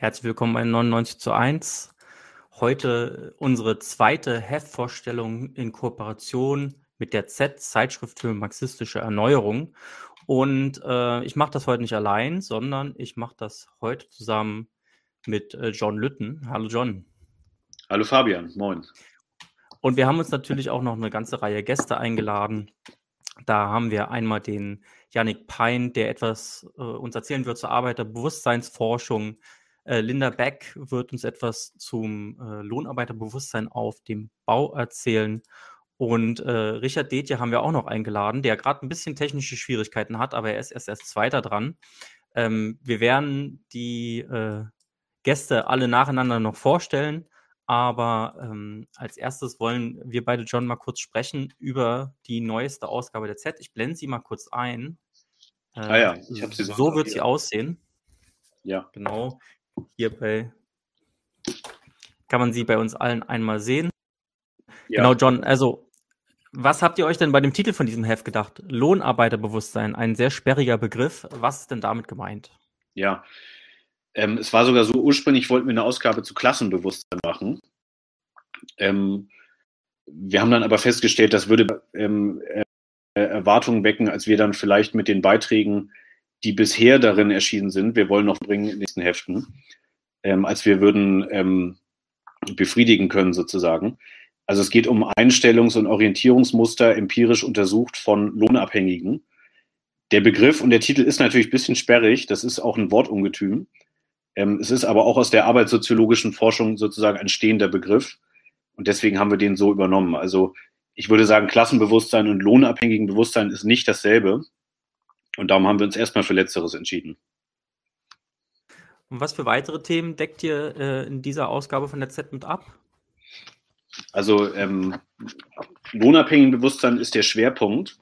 Herzlich willkommen bei 99 zu 1. Heute unsere zweite Heftvorstellung in Kooperation mit der Z, Zeitschrift für marxistische Erneuerung. Und äh, ich mache das heute nicht allein, sondern ich mache das heute zusammen mit äh, John Lütten. Hallo John. Hallo Fabian, moin. Und wir haben uns natürlich auch noch eine ganze Reihe Gäste eingeladen. Da haben wir einmal den Yannick Pein, der etwas äh, uns erzählen wird zur Arbeiterbewusstseinsforschung, äh, Linda Beck wird uns etwas zum äh, Lohnarbeiterbewusstsein auf dem Bau erzählen. Und äh, Richard Detje haben wir auch noch eingeladen, der gerade ein bisschen technische Schwierigkeiten hat, aber er ist erst erst Zweiter dran. Ähm, wir werden die äh, Gäste alle nacheinander noch vorstellen, aber ähm, als erstes wollen wir beide, John, mal kurz sprechen über die neueste Ausgabe der Z. Ich blende sie mal kurz ein. Ah ja, ich habe sie so wird sie aussehen. Ja. Genau hier bei, kann man sie bei uns allen einmal sehen. Ja. Genau, John, also was habt ihr euch denn bei dem Titel von diesem Heft gedacht? Lohnarbeiterbewusstsein, ein sehr sperriger Begriff. Was ist denn damit gemeint? Ja, ähm, es war sogar so ursprünglich, wollten wir eine Ausgabe zu Klassenbewusstsein machen. Ähm, wir haben dann aber festgestellt, das würde ähm, äh, Erwartungen wecken, als wir dann vielleicht mit den Beiträgen die bisher darin erschienen sind, wir wollen noch bringen in den nächsten Heften, ähm, als wir würden ähm, befriedigen können sozusagen. Also es geht um Einstellungs- und Orientierungsmuster empirisch untersucht von Lohnabhängigen. Der Begriff und der Titel ist natürlich ein bisschen sperrig, das ist auch ein Wortungetüm. Ähm, es ist aber auch aus der arbeitssoziologischen Forschung sozusagen ein stehender Begriff und deswegen haben wir den so übernommen. Also ich würde sagen, Klassenbewusstsein und lohnabhängigen Bewusstsein ist nicht dasselbe. Und darum haben wir uns erstmal für Letzteres entschieden. Und was für weitere Themen deckt ihr äh, in dieser Ausgabe von der Z mit ab? Also ähm, lohnabhängigen Bewusstsein ist der Schwerpunkt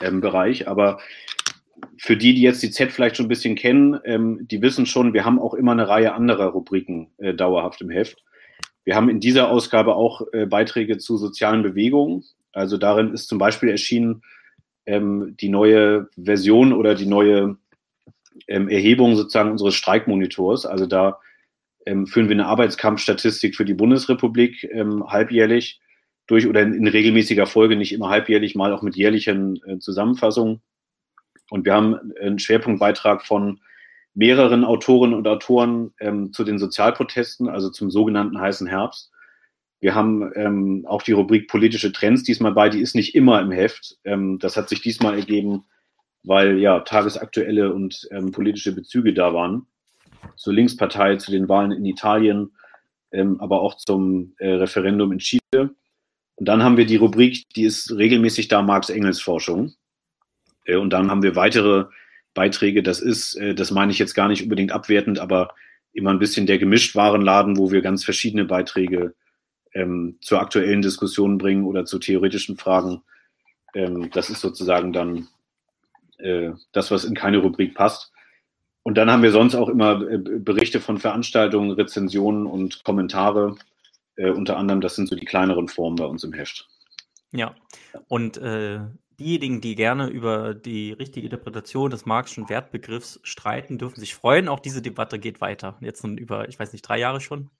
im Bereich, aber für die, die jetzt die Z vielleicht schon ein bisschen kennen, ähm, die wissen schon, wir haben auch immer eine Reihe anderer Rubriken äh, dauerhaft im Heft. Wir haben in dieser Ausgabe auch äh, Beiträge zu sozialen Bewegungen. Also darin ist zum Beispiel erschienen ähm, die neue Version oder die neue ähm, Erhebung sozusagen unseres Streikmonitors. Also da ähm, führen wir eine Arbeitskampfstatistik für die Bundesrepublik ähm, halbjährlich durch oder in, in, regelmäßiger Folge, nicht immer halbjährlich, mal auch mit jährlichen äh, Zusammenfassungen. Und wir haben einen Schwerpunktbeitrag von mehreren Autorinnen und Autoren ähm, zu den Sozialprotesten, also zum sogenannten heißen Herbst. Wir haben ähm, auch die Rubrik politische Trends diesmal bei, die ist nicht immer im Heft. Ähm, das hat sich diesmal ergeben, weil ja tagesaktuelle und ähm, politische Bezüge da waren. Zur Linkspartei, zu den Wahlen in Italien, ähm, aber auch zum äh, Referendum in Chile. Und dann haben wir die Rubrik, die ist regelmäßig da, Marx-Engels-Forschung. Äh, und dann haben wir weitere Beiträge. Das ist, äh, das meine ich jetzt gar nicht unbedingt abwertend, aber immer ein bisschen der Gemischtwarenladen, wo wir ganz verschiedene Beiträge ähm, zur aktuellen Diskussion bringen oder zu theoretischen Fragen. Ähm, das ist sozusagen dann äh, das, was in keine Rubrik passt. Und dann haben wir sonst auch immer äh, Berichte von Veranstaltungen, Rezensionen und Kommentare. Äh, unter anderem, das sind so die kleineren Formen bei uns im Heft. Ja, und äh, diejenigen, die gerne über die richtige Interpretation des Marxischen Wertbegriffs streiten, dürfen sich freuen. Auch diese Debatte geht weiter. Jetzt nun über, ich weiß nicht, drei Jahre schon.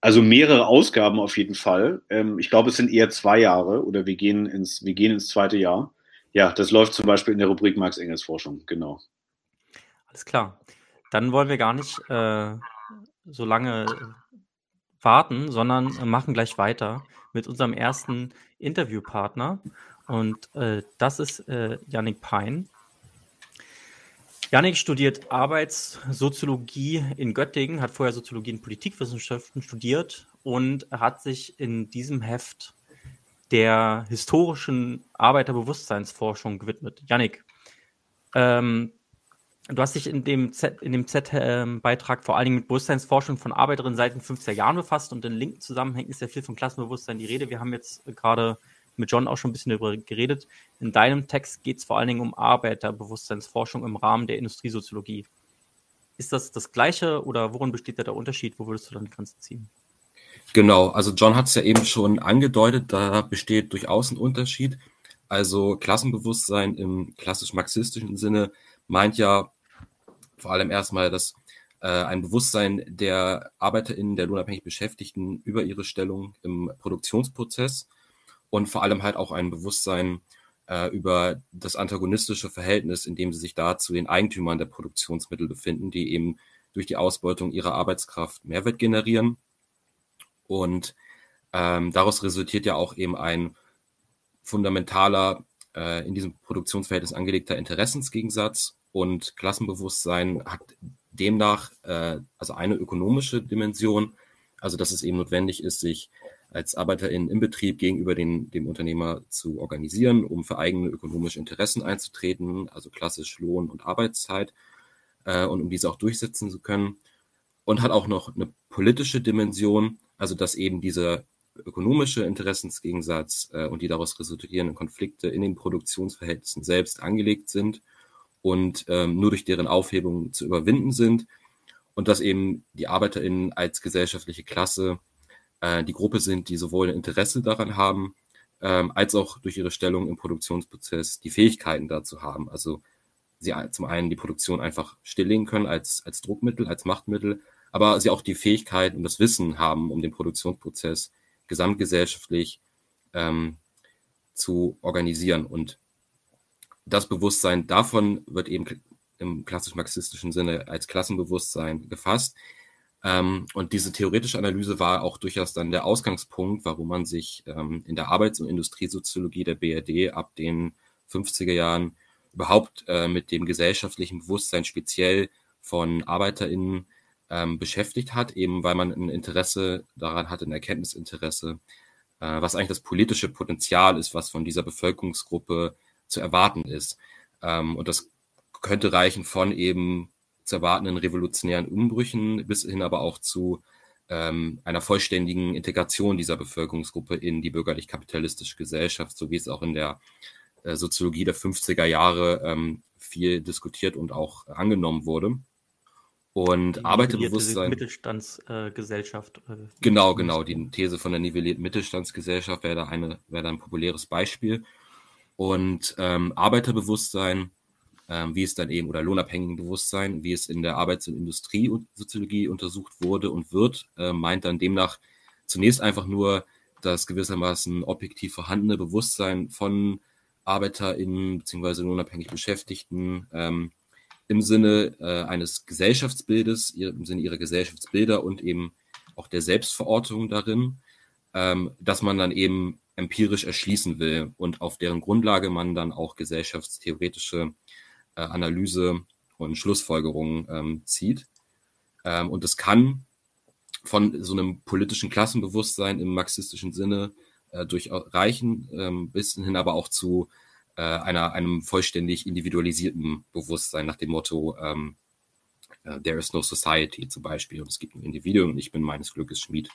Also mehrere Ausgaben auf jeden Fall. Ähm, ich glaube, es sind eher zwei Jahre oder wir gehen ins, wir gehen ins zweite Jahr. Ja, das läuft zum Beispiel in der Rubrik Marx Engels Forschung, genau. Alles klar. Dann wollen wir gar nicht äh, so lange warten, sondern machen gleich weiter mit unserem ersten Interviewpartner. Und äh, das ist äh, Yannick Pein. Janik studiert Arbeitssoziologie in Göttingen, hat vorher Soziologie und Politikwissenschaften studiert und hat sich in diesem Heft der historischen Arbeiterbewusstseinsforschung gewidmet. Janik, ähm, du hast dich in dem Z-Beitrag ähm, vor allen Dingen mit Bewusstseinsforschung von Arbeiterinnen seit den 50er Jahren befasst und in linken Zusammenhängen ist ja viel von Klassenbewusstsein die Rede. Wir haben jetzt gerade mit John auch schon ein bisschen darüber geredet. In deinem Text geht es vor allen Dingen um Arbeiterbewusstseinsforschung im Rahmen der Industriesoziologie. Ist das das Gleiche oder worin besteht da der Unterschied? Wo würdest du dann die Grenzen ziehen? Genau, also John hat es ja eben schon angedeutet, da besteht durchaus ein Unterschied. Also Klassenbewusstsein im klassisch marxistischen Sinne meint ja vor allem erstmal das äh, ein Bewusstsein der ArbeiterInnen, der lohnabhängig Beschäftigten über ihre Stellung im Produktionsprozess und vor allem halt auch ein Bewusstsein äh, über das antagonistische Verhältnis, in dem sie sich da zu den Eigentümern der Produktionsmittel befinden, die eben durch die Ausbeutung ihrer Arbeitskraft Mehrwert generieren. Und ähm, daraus resultiert ja auch eben ein fundamentaler, äh, in diesem Produktionsverhältnis angelegter Interessensgegensatz und Klassenbewusstsein hat demnach äh, also eine ökonomische Dimension, also dass es eben notwendig ist, sich als Arbeiterin im Betrieb gegenüber den, dem Unternehmer zu organisieren, um für eigene ökonomische Interessen einzutreten, also klassisch Lohn und Arbeitszeit, äh, und um diese auch durchsetzen zu können. Und hat auch noch eine politische Dimension, also dass eben dieser ökonomische Interessensgegensatz äh, und die daraus resultierenden Konflikte in den Produktionsverhältnissen selbst angelegt sind und ähm, nur durch deren Aufhebung zu überwinden sind und dass eben die ArbeiterInnen als gesellschaftliche Klasse äh, die Gruppe sind, die sowohl Interesse daran haben, ähm, als auch durch ihre Stellung im Produktionsprozess die Fähigkeiten dazu haben. Also sie zum einen die Produktion einfach stilllegen können als, als Druckmittel, als Machtmittel, aber sie auch die Fähigkeit und das Wissen haben, um den Produktionsprozess gesamtgesellschaftlich ähm, zu organisieren. Und das Bewusstsein davon wird eben im klassisch-marxistischen Sinne als Klassenbewusstsein gefasst. Ähm, und diese theoretische Analyse war auch durchaus dann der Ausgangspunkt, warum man sich ähm, in der Arbeits- und Industriesoziologie der BRD ab den 50er Jahren überhaupt äh, mit dem gesellschaftlichen Bewusstsein speziell von ArbeiterInnen ähm, beschäftigt hat, eben weil man ein Interesse daran hat, ein Erkenntnisinteresse, äh, was eigentlich das politische Potenzial ist, was von dieser Bevölkerungsgruppe zu erwarten ist. Ähm, und das könnte reichen von eben zu erwartenden revolutionären Umbrüchen bis hin aber auch zu ähm, einer vollständigen Integration dieser Bevölkerungsgruppe in die bürgerlich-kapitalistische Gesellschaft, so wie es auch in der äh, Soziologie der 50er Jahre ähm, viel diskutiert und auch angenommen wurde. Und die Arbeiterbewusstsein. Mittelstandsgesellschaft. Äh, genau, genau. Die These von der nivellierten Mittelstandsgesellschaft wäre da, eine, wäre da ein populäres Beispiel. Und ähm, Arbeiterbewusstsein wie es dann eben, oder lohnabhängigen Bewusstsein, wie es in der Arbeits- und Industriesoziologie untersucht wurde und wird, äh, meint dann demnach zunächst einfach nur das gewissermaßen objektiv vorhandene Bewusstsein von ArbeiterInnen bzw. lohnabhängig Beschäftigten ähm, im Sinne äh, eines Gesellschaftsbildes, im Sinne ihrer Gesellschaftsbilder und eben auch der Selbstverortung darin, ähm, dass man dann eben empirisch erschließen will und auf deren Grundlage man dann auch gesellschaftstheoretische äh, Analyse und Schlussfolgerungen ähm, zieht. Ähm, und es kann von so einem politischen Klassenbewusstsein im marxistischen Sinne äh, durchreichen, ähm, bis hin aber auch zu äh, einer, einem vollständig individualisierten Bewusstsein nach dem Motto ähm, uh, There is no society zum Beispiel und es gibt ein Individuum und ich bin meines Glückes Schmied.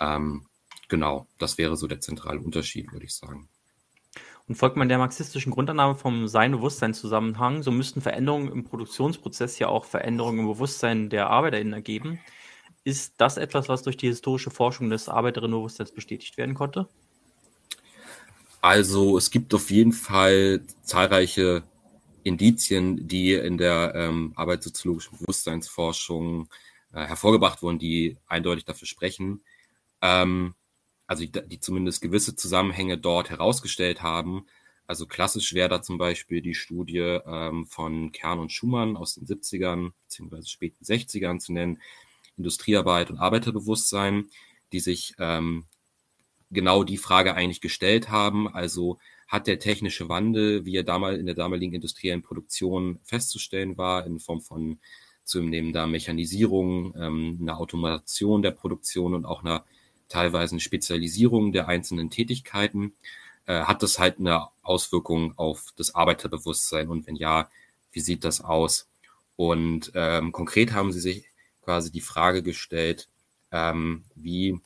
Ähm, genau, das wäre so der zentrale Unterschied, würde ich sagen. Und folgt man der marxistischen Grundannahme vom Sein-Bewusstsein-Zusammenhang, so müssten Veränderungen im Produktionsprozess ja auch Veränderungen im Bewusstsein der ArbeiterInnen ergeben. Ist das etwas, was durch die historische Forschung des Arbeiterinnenbewusstseins bestätigt werden konnte? Also es gibt auf jeden Fall zahlreiche Indizien, die in der ähm, arbeitssoziologischen Bewusstseinsforschung äh, hervorgebracht wurden, die eindeutig dafür sprechen. Ähm, also die, die zumindest gewisse Zusammenhänge dort herausgestellt haben. Also klassisch wäre da zum Beispiel die Studie ähm, von Kern und Schumann aus den 70ern bzw. späten 60ern zu nennen, Industriearbeit und Arbeiterbewusstsein, die sich ähm, genau die Frage eigentlich gestellt haben. Also hat der technische Wandel, wie er damals in der damaligen industriellen Produktion festzustellen war, in Form von zunehmender Mechanisierung, ähm, einer Automation der Produktion und auch einer teilweise Spezialisierung der einzelnen Tätigkeiten, äh, hat das halt eine Auswirkung auf das Arbeiterbewusstsein und wenn ja, wie sieht das aus? Und ähm, konkret haben sie sich quasi die Frage gestellt, ähm, wie,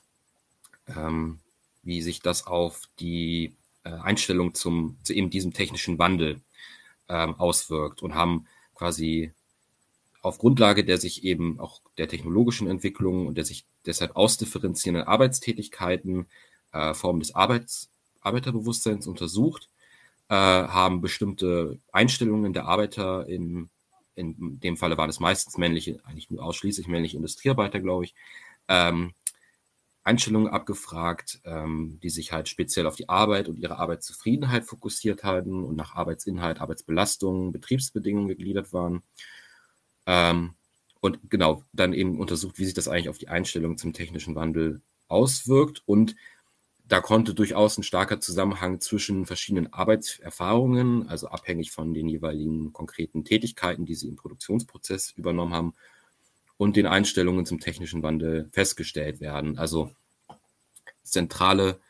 ähm, wie sich das auf die äh, Einstellung zum, zu eben diesem technischen Wandel ähm, auswirkt und haben quasi auf Grundlage der sich eben auch der technologischen Entwicklung und der sich deshalb ausdifferenzierenden Arbeitstätigkeiten, äh, Formen des Arbeits, Arbeiterbewusstseins untersucht, äh, haben bestimmte Einstellungen der Arbeiter in, in dem Falle waren es meistens männliche, eigentlich nur ausschließlich männliche Industriearbeiter, glaube ich, ähm, Einstellungen abgefragt, ähm, die sich halt speziell auf die Arbeit und ihre Arbeitszufriedenheit fokussiert hatten und nach Arbeitsinhalt, Arbeitsbelastung, Betriebsbedingungen gegliedert waren. Ähm, und genau, dann eben untersucht, wie sich das eigentlich auf die Einstellung zum technischen Wandel auswirkt. Und da konnte durchaus ein starker Zusammenhang zwischen verschiedenen Arbeitserfahrungen, also abhängig von den jeweiligen konkreten Tätigkeiten, die sie im Produktionsprozess übernommen haben, und den Einstellungen zum technischen Wandel festgestellt werden. Also zentrale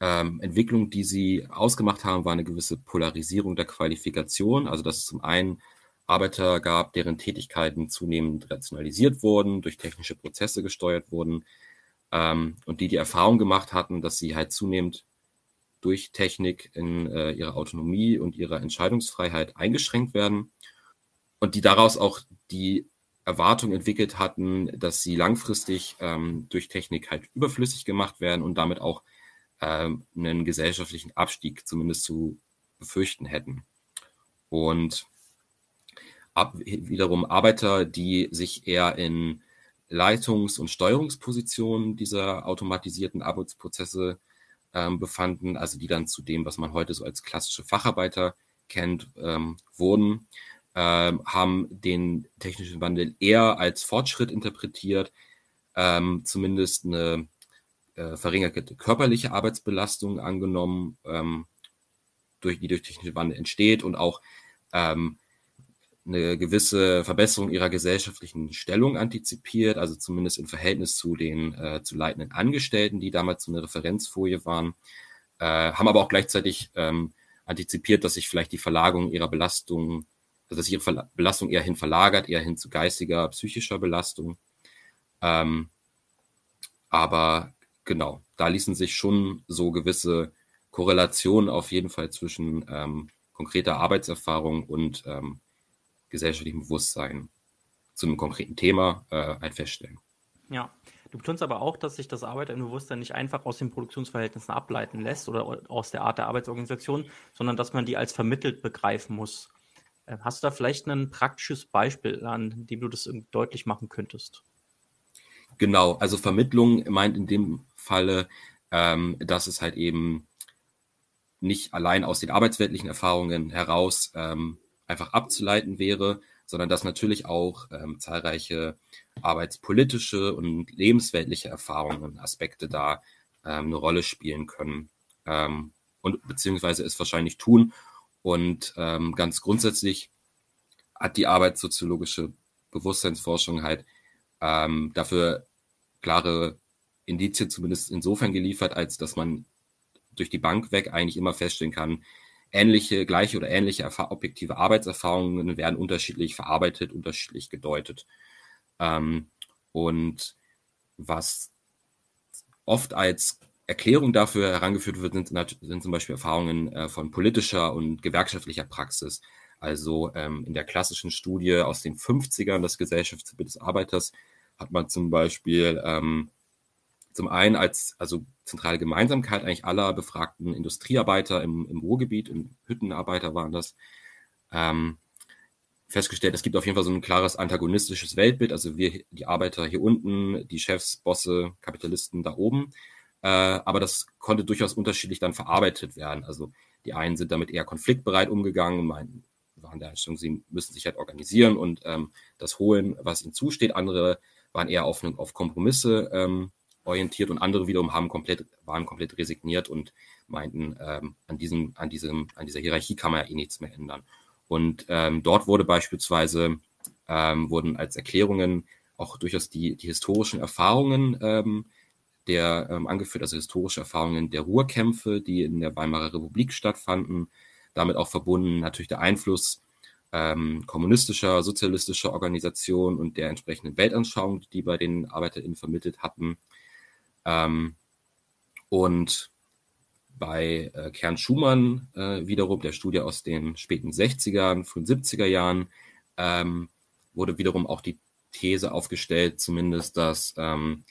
ähm, Entwicklung, die sie ausgemacht haben, war eine gewisse Polarisierung der Qualifikation. Also dass es zum einen Arbeiter gab, deren Tätigkeiten zunehmend rationalisiert wurden, durch technische Prozesse gesteuert wurden ähm, und die die Erfahrung gemacht hatten, dass sie halt zunehmend durch Technik in äh, ihrer Autonomie und ihrer Entscheidungsfreiheit eingeschränkt werden und die daraus auch die Erwartung entwickelt hatten, dass sie langfristig ähm, durch Technik halt überflüssig gemacht werden und damit auch ähm, einen gesellschaftlichen Abstieg zumindest zu befürchten hätten. Und ab, wiederum Arbeiter, die sich eher in Leitungs- und Steuerungspositionen dieser automatisierten Arbeitsprozesse ähm, befanden, also die dann zu dem, was man heute so als klassische Facharbeiter kennt, ähm, wurden, ähm, haben den technischen Wandel eher als Fortschritt interpretiert, ähm, zumindest eine äh, verringerte körperliche Arbeitsbelastung angenommen, ähm, durch, die durch technische Wandel entsteht und auch ähm, eine gewisse Verbesserung ihrer gesellschaftlichen Stellung antizipiert, also zumindest im Verhältnis zu den äh, zu leitenden Angestellten, die damals so eine Referenzfolie waren, äh, haben aber auch gleichzeitig ähm, antizipiert, dass sich vielleicht die Verlagerung ihrer Belastung also dass ihre Ver Belastung eher hin verlagert, eher hin zu geistiger, psychischer Belastung. Ähm, aber genau, da ließen sich schon so gewisse Korrelationen auf jeden Fall zwischen ähm, konkreter Arbeitserfahrung und ähm, gesellschaftlichem Bewusstsein zu einem konkreten Thema äh, halt feststellen. Ja, du betonst aber auch, dass sich das Arbeiterbewusstsein nicht einfach aus den Produktionsverhältnissen ableiten lässt oder aus der Art der Arbeitsorganisation, sondern dass man die als vermittelt begreifen muss. Äh, hast du da vielleicht ein praktisches Beispiel, an dem du das deutlich machen könntest? Genau, also Vermittlung meint in dem Falle, ähm, dass es halt eben nicht allein aus den arbeitsweltlichen Erfahrungen heraus ähm, einfach abzuleiten wäre, sondern dass natürlich auch ähm, zahlreiche arbeitspolitische und lebensweltliche Erfahrungen, Aspekte da ähm, eine Rolle spielen können ähm, und beziehungsweise es wahrscheinlich tun. Und ähm, ganz grundsätzlich hat die arbeitssoziologische Bewusstseinsforschung halt ähm, dafür klare Indizien zumindest insofern geliefert, als dass man durch die Bank weg eigentlich immer feststellen kann, ähnliche, gleiche oder ähnliche objektive Arbeitserfahrungen werden unterschiedlich verarbeitet, unterschiedlich gedeutet. Ähm, und was oft als Erklärung dafür herangeführt wird, sind, sind zum Beispiel Erfahrungen äh, von politischer und gewerkschaftlicher Praxis. Also ähm, in der klassischen Studie aus den 50ern des Gesellschaftsbild des Arbeiters hat man zum Beispiel ähm, zum einen als also zentrale Gemeinsamkeit eigentlich aller befragten Industriearbeiter im, im Ruhrgebiet, im Hüttenarbeiter waren das, ähm, festgestellt, es gibt auf jeden Fall so ein klares antagonistisches Weltbild, also wir, die Arbeiter hier unten, die Chefs, Bosse, Kapitalisten da oben. Äh, aber das konnte durchaus unterschiedlich dann verarbeitet werden. Also die einen sind damit eher konfliktbereit umgegangen und meinten, waren der Einstellung, sie müssen sich halt organisieren und ähm, das holen, was ihnen zusteht. Andere waren eher auf, auf Kompromisse ähm, orientiert und andere wiederum haben komplett, waren komplett resigniert und meinten, ähm, an, diesem, an, diesem, an dieser Hierarchie kann man ja eh nichts mehr ändern. Und ähm, dort wurde beispielsweise, ähm, wurden als Erklärungen auch durchaus die, die historischen Erfahrungen ähm, der ähm, angeführt, also historische Erfahrungen der Ruhrkämpfe, die in der Weimarer Republik stattfanden, damit auch verbunden natürlich der Einfluss ähm, kommunistischer, sozialistischer Organisationen und der entsprechenden Weltanschauung, die bei den ArbeiterInnen vermittelt hatten. Ähm, und bei äh, Kern Schumann äh, wiederum, der Studie aus den späten 60er, frühen 70er Jahren, ähm, wurde wiederum auch die These aufgestellt, zumindest, dass ähm,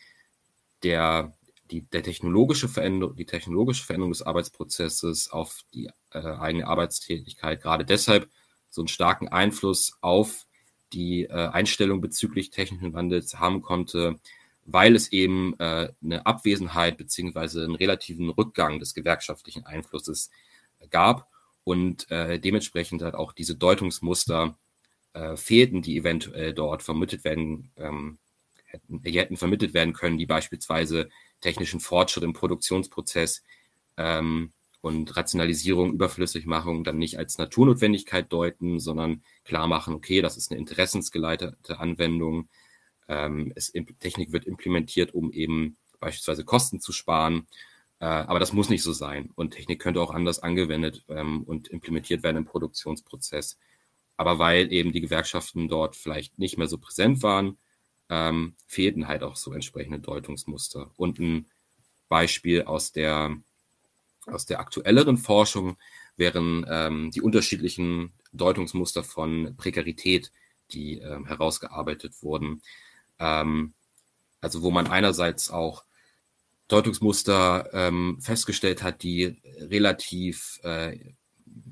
der, die, der technologische Veränderung, die technologische Veränderung des Arbeitsprozesses auf die äh, eigene Arbeitstätigkeit gerade deshalb so einen starken Einfluss auf die äh, Einstellung bezüglich technischen Wandels haben konnte, weil es eben äh, eine Abwesenheit beziehungsweise einen relativen Rückgang des gewerkschaftlichen Einflusses gab und äh, dementsprechend halt auch diese Deutungsmuster äh, fehlten, die eventuell dort vermittelt werden, ähm, hätten, hätten vermittelt werden können, die beispielsweise technischen Fortschritt im Produktionsprozess ähm, und Rationalisierung, Überflüssigmachung dann nicht als Naturnotwendigkeit deuten, sondern klar machen, okay, das ist eine interessensgeleitete Anwendung. Ähm, es, Technik wird implementiert, um eben beispielsweise Kosten zu sparen. Äh, aber das muss nicht so sein. Und Technik könnte auch anders angewendet ähm, und implementiert werden im Produktionsprozess. Aber weil eben die Gewerkschaften dort vielleicht nicht mehr so präsent waren, ähm, fehlten halt auch so entsprechende Deutungsmuster. Und ein Beispiel aus der aus der aktuelleren Forschung wären ähm, die unterschiedlichen Deutungsmuster von Prekarität, die ähm, herausgearbeitet wurden. Ähm, also wo man einerseits auch Deutungsmuster ähm, festgestellt hat, die relativ äh,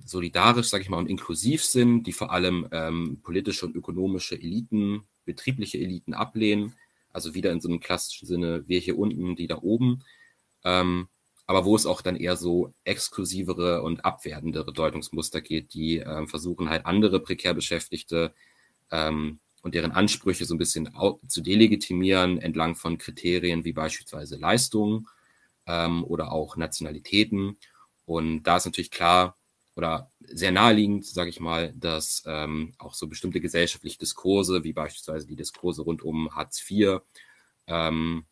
solidarisch, sage ich mal, und inklusiv sind, die vor allem ähm, politische und ökonomische Eliten, betriebliche Eliten ablehnen. Also wieder in so einem klassischen Sinne, wir hier unten, die da oben. Ähm, aber wo es auch dann eher so exklusivere und abwertendere Deutungsmuster geht, die äh, versuchen halt andere prekär Beschäftigte ähm, und deren Ansprüche so ein bisschen zu delegitimieren entlang von Kriterien wie beispielsweise Leistungen ähm, oder auch Nationalitäten. Und da ist natürlich klar oder sehr naheliegend, sage ich mal, dass ähm, auch so bestimmte gesellschaftliche Diskurse, wie beispielsweise die Diskurse rund um Hartz IV, ähm,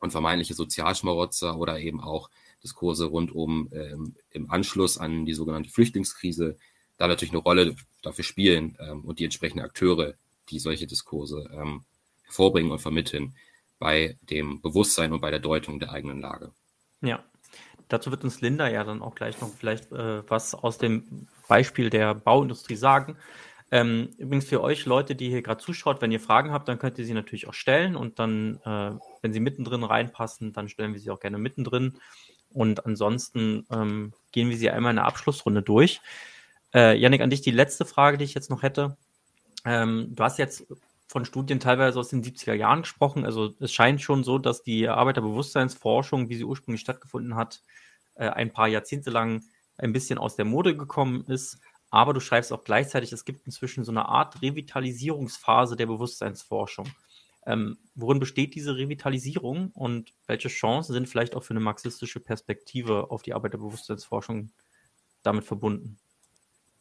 und vermeintliche Sozialschmarotzer oder eben auch Diskurse rund um ähm, im Anschluss an die sogenannte Flüchtlingskrise da natürlich eine Rolle dafür spielen ähm, und die entsprechenden Akteure, die solche Diskurse ähm, hervorbringen und vermitteln bei dem Bewusstsein und bei der Deutung der eigenen Lage. Ja, dazu wird uns Linda ja dann auch gleich noch vielleicht äh, was aus dem Beispiel der Bauindustrie sagen. Ähm, übrigens für euch Leute, die hier gerade zuschaut, wenn ihr Fragen habt, dann könnt ihr sie natürlich auch stellen und dann, äh, wenn sie mittendrin reinpassen, dann stellen wir sie auch gerne mittendrin. Und ansonsten ähm, gehen wir sie einmal in der Abschlussrunde durch. Äh, Janik, an dich die letzte Frage, die ich jetzt noch hätte. Ähm, du hast jetzt von Studien teilweise aus den 70er Jahren gesprochen. Also es scheint schon so, dass die Arbeiterbewusstseinsforschung, wie sie ursprünglich stattgefunden hat, äh, ein paar Jahrzehnte lang ein bisschen aus der Mode gekommen ist. Aber du schreibst auch gleichzeitig, es gibt inzwischen so eine Art Revitalisierungsphase der Bewusstseinsforschung. Ähm, worin besteht diese Revitalisierung und welche Chancen sind vielleicht auch für eine marxistische Perspektive auf die Arbeit der Bewusstseinsforschung damit verbunden?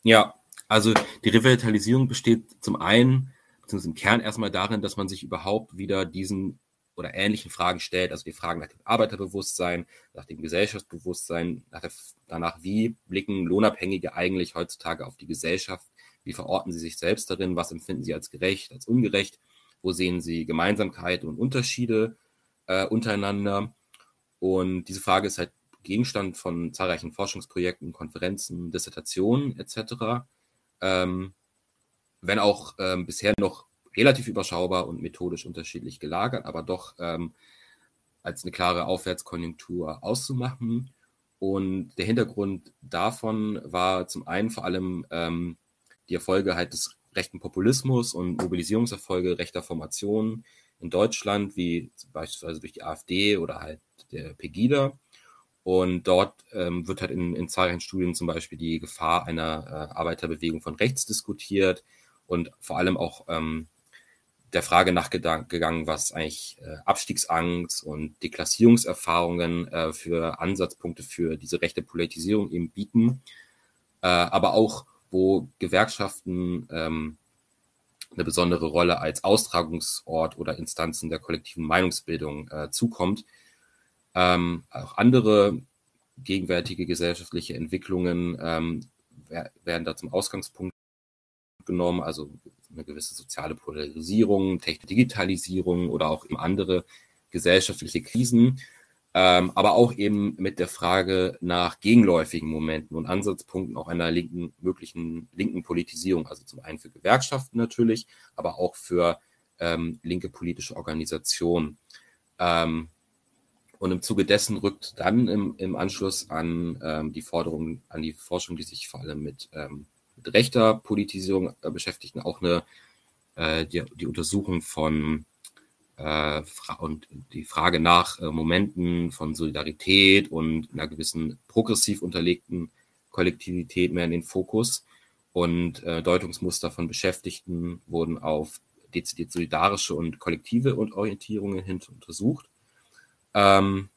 Ja, also die Revitalisierung besteht zum einen, beziehungsweise im Kern erstmal darin, dass man sich überhaupt wieder diesen oder ähnlichen Fragen stellt, also die Fragen nach dem Arbeiterbewusstsein, nach dem Gesellschaftsbewusstsein, nach der, danach, wie blicken Lohnabhängige eigentlich heutzutage auf die Gesellschaft, wie verorten sie sich selbst darin, was empfinden sie als gerecht, als ungerecht, wo sehen sie Gemeinsamkeiten und Unterschiede äh, untereinander. Und diese Frage ist halt Gegenstand von zahlreichen Forschungsprojekten, Konferenzen, Dissertationen etc. Ähm, wenn auch ähm, bisher noch relativ überschaubar und methodisch unterschiedlich gelagert, aber doch ähm, als eine klare Aufwärtskonjunktur auszumachen. Und der Hintergrund davon war zum einen vor allem ähm, die Erfolge halt des rechten Populismus und Mobilisierungserfolge rechter Formationen in Deutschland, wie beispielsweise durch die AfD oder halt der Pegida. Und dort ähm, wird halt in, in zahlreichen Studien zum Beispiel die Gefahr einer äh, Arbeiterbewegung von rechts diskutiert und vor allem auch ähm, der Frage nachgegangen, was eigentlich äh, Abstiegsangst und Deklassierungserfahrungen äh, für Ansatzpunkte für diese rechte Politisierung eben bieten, äh, aber auch wo Gewerkschaften ähm, eine besondere Rolle als Austragungsort oder Instanzen der kollektiven Meinungsbildung äh, zukommt. Ähm, auch andere gegenwärtige gesellschaftliche Entwicklungen ähm, werden da zum Ausgangspunkt genommen, also eine gewisse soziale Polarisierung, Digitalisierung oder auch eben andere gesellschaftliche Krisen, ähm, aber auch eben mit der Frage nach gegenläufigen Momenten und Ansatzpunkten auch einer linken, möglichen linken Politisierung, also zum einen für Gewerkschaften natürlich, aber auch für ähm, linke politische Organisationen. Ähm, und im Zuge dessen rückt dann im, im Anschluss an ähm, die Forderung, an die Forschung, die sich vor allem mit, ähm, mit rechter Politisierung äh, beschäftigten, auch eine äh, die, die Untersuchung von äh, und die Frage nach äh, Momenten von Solidarität und einer gewissen progressiv unterlegten Kollektivität mehr in den Fokus. Und äh, Deutungsmuster von Beschäftigten wurden auf dezidiert solidarische und kollektive Orientierungen hin untersucht. Ähm,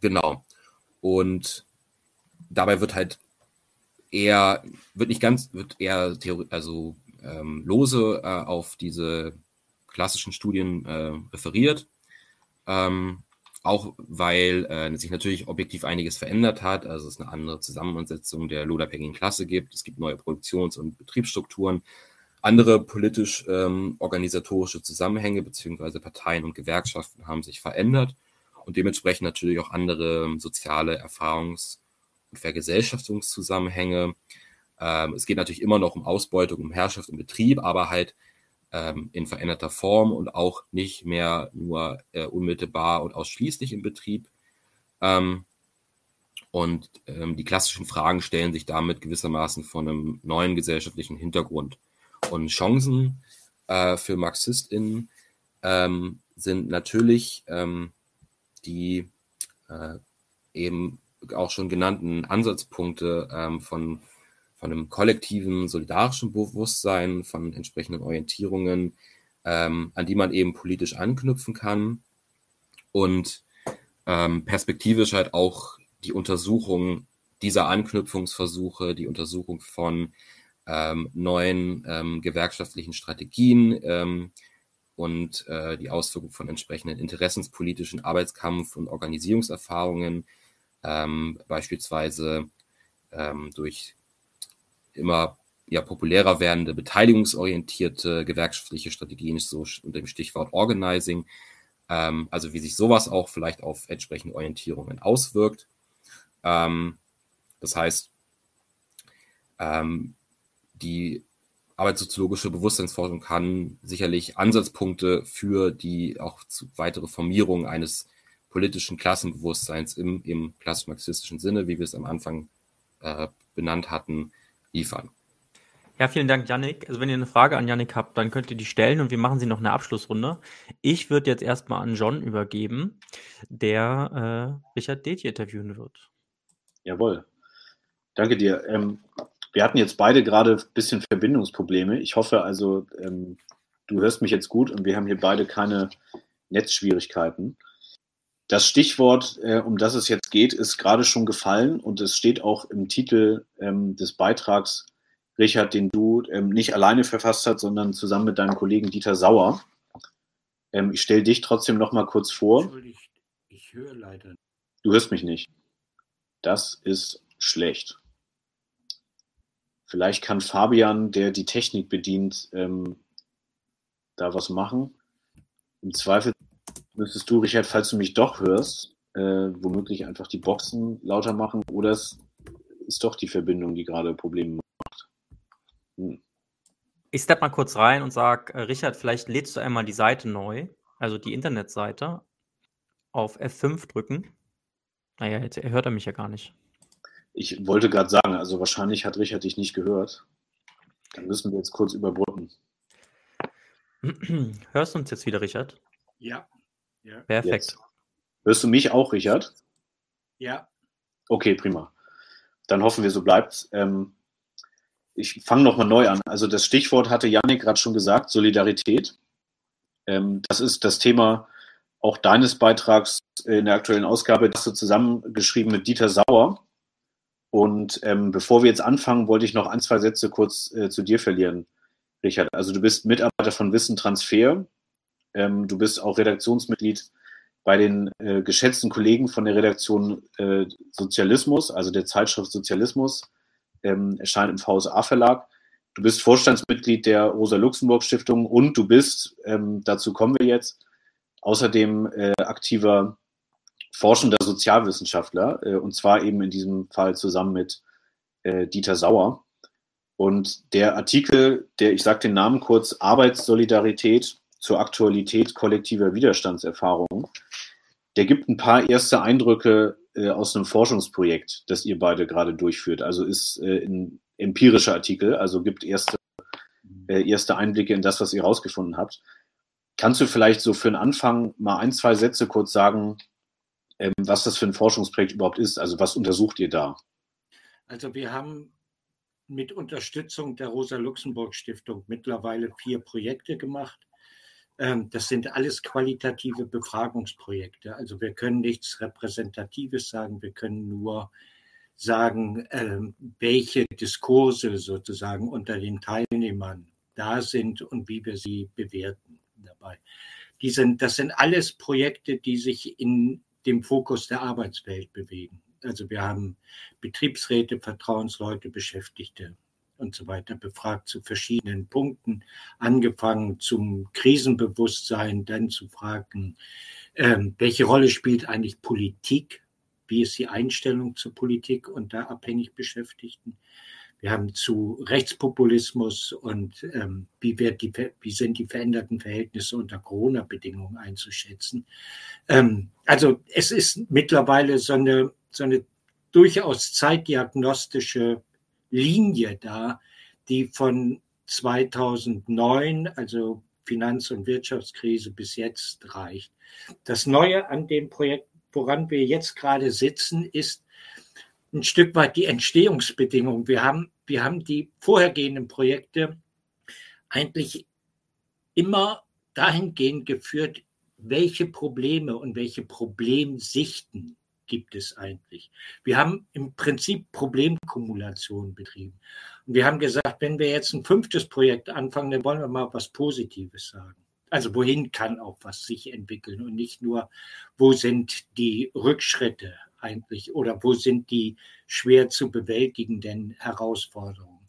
genau. Und dabei wird halt eher, wird nicht ganz, wird eher Theorie, also ähm, lose äh, auf diese klassischen Studien äh, referiert. Ähm, auch weil äh, sich natürlich objektiv einiges verändert hat, also es eine andere Zusammensetzung der lohnabhängigen Klasse gibt, es gibt neue Produktions- und Betriebsstrukturen, andere politisch-organisatorische ähm, Zusammenhänge beziehungsweise Parteien und Gewerkschaften haben sich verändert und dementsprechend natürlich auch andere ähm, soziale Erfahrungs- und Vergesellschaftungszusammenhänge. Ähm, es geht natürlich immer noch um Ausbeutung, um Herrschaft im Betrieb, aber halt ähm, in veränderter Form und auch nicht mehr nur äh, unmittelbar und ausschließlich im Betrieb. Ähm, und ähm, die klassischen Fragen stellen sich damit gewissermaßen von einem neuen gesellschaftlichen Hintergrund. Und Chancen äh, für MarxistInnen ähm, sind natürlich ähm, die äh, eben auch schon genannten Ansatzpunkte ähm, von, von einem kollektiven, solidarischen Bewusstsein, von entsprechenden Orientierungen, ähm, an die man eben politisch anknüpfen kann und ähm, perspektivisch halt auch die Untersuchung dieser Anknüpfungsversuche, die Untersuchung von ähm, neuen ähm, gewerkschaftlichen Strategien ähm, und äh, die Auswirkung von entsprechenden interessenspolitischen Arbeitskampf- und Organisierungserfahrungen, ähm, beispielsweise ähm, durch immer ja, populärer werdende beteiligungsorientierte gewerkschaftliche Strategien, so unter dem Stichwort Organizing, ähm, also wie sich sowas auch vielleicht auf entsprechende Orientierungen auswirkt. Das heißt, ähm, die arbeitssoziologische Bewusstseinsforschung kann sicherlich Ansatzpunkte für die auch zu weitere Formierung eines politischen Klassenbewusstseins im, im klassisch-marxistischen Sinne, wie wir es am Anfang äh, benannt hatten, liefern. Ja, vielen Dank, Yannick. Also wenn ihr eine Frage an Yannick habt, dann könnt ihr die stellen und wir machen sie noch eine Abschlussrunde. Ich würde jetzt erstmal an John übergeben, der äh, Richard Detje interviewen wird. Jawohl. Danke dir. Ähm, wir hatten jetzt beide gerade ein bisschen Verbindungsprobleme. Ich hoffe also, ähm, du hörst mich jetzt gut und wir haben hier beide keine Netzschwierigkeiten. Das Stichwort, äh, um das es jetzt geht, ist gerade schon gefallen und es steht auch im Titel ähm, des Beitrags, Richard, den du ähm, nicht alleine verfasst hast, sondern zusammen mit deinem Kollegen Dieter Sauer. Ähm, ich stelle dich trotzdem noch mal kurz vor. Entschuldigung, ich höre leider. Du hörst mich nicht. Das ist schlecht. Vielleicht kann Fabian, der die Technik bedient, ähm, da was machen. Im Zweifel müsstest du, Richard, falls du mich doch hörst, äh, womöglich einfach die Boxen lauter machen oder es ist doch die Verbindung, die gerade Probleme macht. Hm. Ich step mal kurz rein und sag, äh, Richard, vielleicht lädst du einmal die Seite neu, also die Internetseite, auf F5 drücken. Naja, jetzt hört er mich ja gar nicht. Ich wollte gerade sagen, also wahrscheinlich hat Richard dich nicht gehört. Dann müssen wir jetzt kurz überbrücken. Hörst du uns jetzt wieder, Richard? Ja. Ja. Perfekt. Jetzt. Hörst du mich auch, Richard? Ja. Okay, prima. Dann hoffen wir, so bleibt ähm, Ich fange nochmal neu an. Also das Stichwort hatte Janik gerade schon gesagt, Solidarität. Ähm, das ist das Thema auch deines Beitrags in der aktuellen Ausgabe. Das hast du zusammengeschrieben mit Dieter Sauer. Und ähm, bevor wir jetzt anfangen, wollte ich noch ein, zwei Sätze kurz äh, zu dir verlieren, Richard. Also du bist Mitarbeiter von Wissen Transfer. Ähm, du bist auch Redaktionsmitglied bei den äh, geschätzten Kollegen von der Redaktion äh, Sozialismus, also der Zeitschrift Sozialismus, ähm, erscheint im VSA-Verlag. Du bist Vorstandsmitglied der Rosa-Luxemburg-Stiftung und du bist, ähm, dazu kommen wir jetzt, außerdem äh, aktiver forschender Sozialwissenschaftler, äh, und zwar eben in diesem Fall zusammen mit äh, Dieter Sauer. Und der Artikel, der, ich sage den Namen kurz, Arbeitssolidarität zur Aktualität kollektiver Widerstandserfahrungen. Der gibt ein paar erste Eindrücke äh, aus einem Forschungsprojekt, das ihr beide gerade durchführt. Also ist äh, ein empirischer Artikel, also gibt erste äh, erste Einblicke in das, was ihr rausgefunden habt. Kannst du vielleicht so für den Anfang mal ein, zwei Sätze kurz sagen, ähm, was das für ein Forschungsprojekt überhaupt ist? Also was untersucht ihr da? Also wir haben mit Unterstützung der Rosa-Luxemburg-Stiftung mittlerweile vier Projekte gemacht. Ähm, das sind alles qualitative Befragungsprojekte. Also wir können nichts Repräsentatives sagen, wir können nur sagen, ähm, welche Diskurse sozusagen unter den Teilnehmern da sind und wie wir sie bewerten dabei. Die sind, das sind alles Projekte, die sich in dem Fokus der Arbeitswelt bewegen. Also wir haben Betriebsräte, Vertrauensleute, Beschäftigte und so weiter befragt zu verschiedenen Punkten, angefangen zum Krisenbewusstsein, dann zu fragen, ähm, welche Rolle spielt eigentlich Politik wie ist die Einstellung zur Politik und da abhängig Beschäftigten. Wir haben zu Rechtspopulismus und ähm, wie, wird die, wie sind die veränderten Verhältnisse unter Corona-Bedingungen einzuschätzen. Ähm, also es ist mittlerweile so eine, so eine durchaus zeitdiagnostische Linie da, die von 2009, also Finanz- und Wirtschaftskrise bis jetzt reicht. Das Neue an dem Projekt woran wir jetzt gerade sitzen, ist ein Stück weit die Entstehungsbedingungen. Wir haben, wir haben die vorhergehenden Projekte eigentlich immer dahingehend geführt, welche Probleme und welche Problemsichten gibt es eigentlich. Wir haben im Prinzip Problemkumulation betrieben. Und wir haben gesagt, wenn wir jetzt ein fünftes Projekt anfangen, dann wollen wir mal was Positives sagen. Also wohin kann auch was sich entwickeln und nicht nur, wo sind die Rückschritte eigentlich oder wo sind die schwer zu bewältigenden Herausforderungen.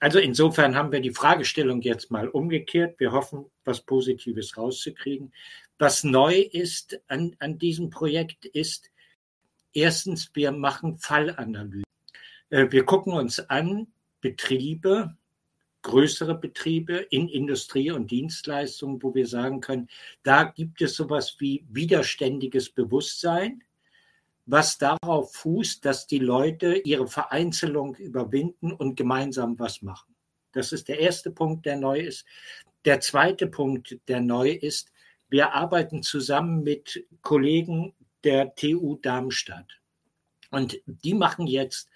Also insofern haben wir die Fragestellung jetzt mal umgekehrt. Wir hoffen, was Positives rauszukriegen. Was neu ist an, an diesem Projekt ist, erstens, wir machen Fallanalysen. Äh, wir gucken uns an Betriebe, größere Betriebe in Industrie und Dienstleistungen, wo wir sagen können, da gibt es sowas wie widerständiges Bewusstsein, was darauf fußt, dass die Leute ihre Vereinzelung überwinden und gemeinsam was machen. Das ist der erste Punkt, der neu ist. Der zweite Punkt, der neu ist, wir arbeiten zusammen mit Kollegen der TU Darmstadt. Und die machen jetzt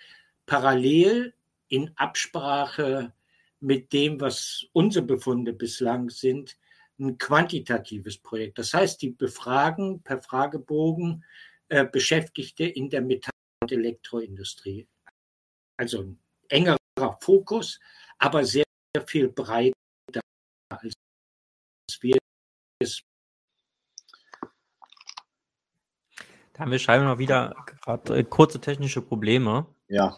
parallel in Absprache mit dem, was unsere Befunde bislang sind, ein quantitatives Projekt. Das heißt, die befragen per Fragebogen äh, Beschäftigte in der Metall- und Elektroindustrie. Also ein engerer Fokus, aber sehr, sehr viel breiter als wir es. Da haben wir scheinbar wieder gerade äh, kurze technische Probleme. Ja.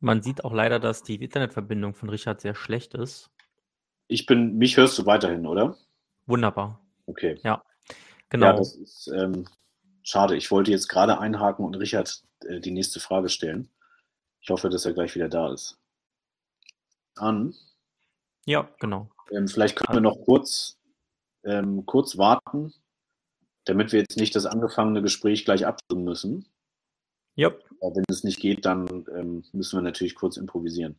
Man sieht auch leider, dass die Internetverbindung von Richard sehr schlecht ist. Ich bin, mich hörst du weiterhin, oder? Wunderbar. Okay. Ja, genau. Ja, das ist ähm, schade. Ich wollte jetzt gerade einhaken und Richard äh, die nächste Frage stellen. Ich hoffe, dass er gleich wieder da ist. An. Ja, genau. Ähm, vielleicht können wir noch kurz, ähm, kurz warten, damit wir jetzt nicht das angefangene Gespräch gleich abstimmen müssen. Ja. Wenn es nicht geht, dann ähm, müssen wir natürlich kurz improvisieren.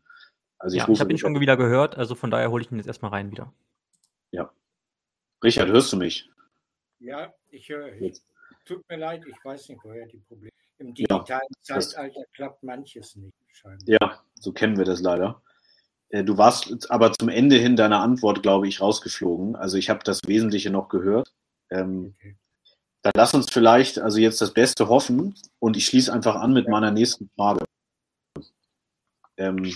Also ich, ja, ich habe ihn schon wieder gehört, also von daher hole ich ihn jetzt erstmal rein wieder. Ja. Richard, hörst du mich? Ja, ich höre. Jetzt. Tut mir leid, ich weiß nicht, woher die Probleme. Im digitalen ja, Zeitalter klappt manches nicht. Scheinbar. Ja, so kennen wir das leider. Äh, du warst aber zum Ende hin deiner Antwort, glaube ich, rausgeflogen. Also ich habe das Wesentliche noch gehört. Ähm, okay. Dann lass uns vielleicht also jetzt das Beste hoffen und ich schließe einfach an mit meiner nächsten Frage. Ähm,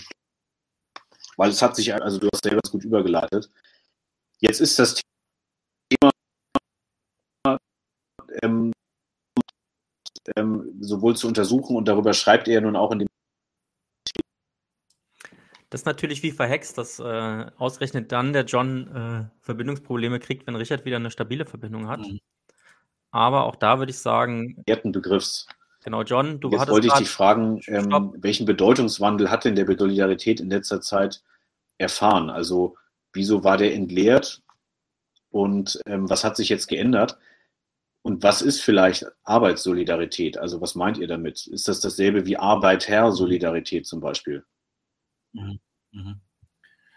weil es hat sich, also du hast selber gut übergeleitet. Jetzt ist das Thema ähm, ähm, sowohl zu untersuchen und darüber schreibt er nun auch in dem das ist natürlich wie verhext, dass äh, ausgerechnet dann der John äh, Verbindungsprobleme kriegt, wenn Richard wieder eine stabile Verbindung hat. Mhm. Aber auch da würde ich sagen. Begriffs. Genau, John, du Jetzt wollte ich dich fragen, ähm, welchen Bedeutungswandel hat denn der Solidarität in letzter Zeit erfahren? Also, wieso war der entleert und ähm, was hat sich jetzt geändert? Und was ist vielleicht Arbeitssolidarität? Also, was meint ihr damit? Ist das dasselbe wie Arbeiter-Solidarität zum Beispiel? Mhm. Mhm.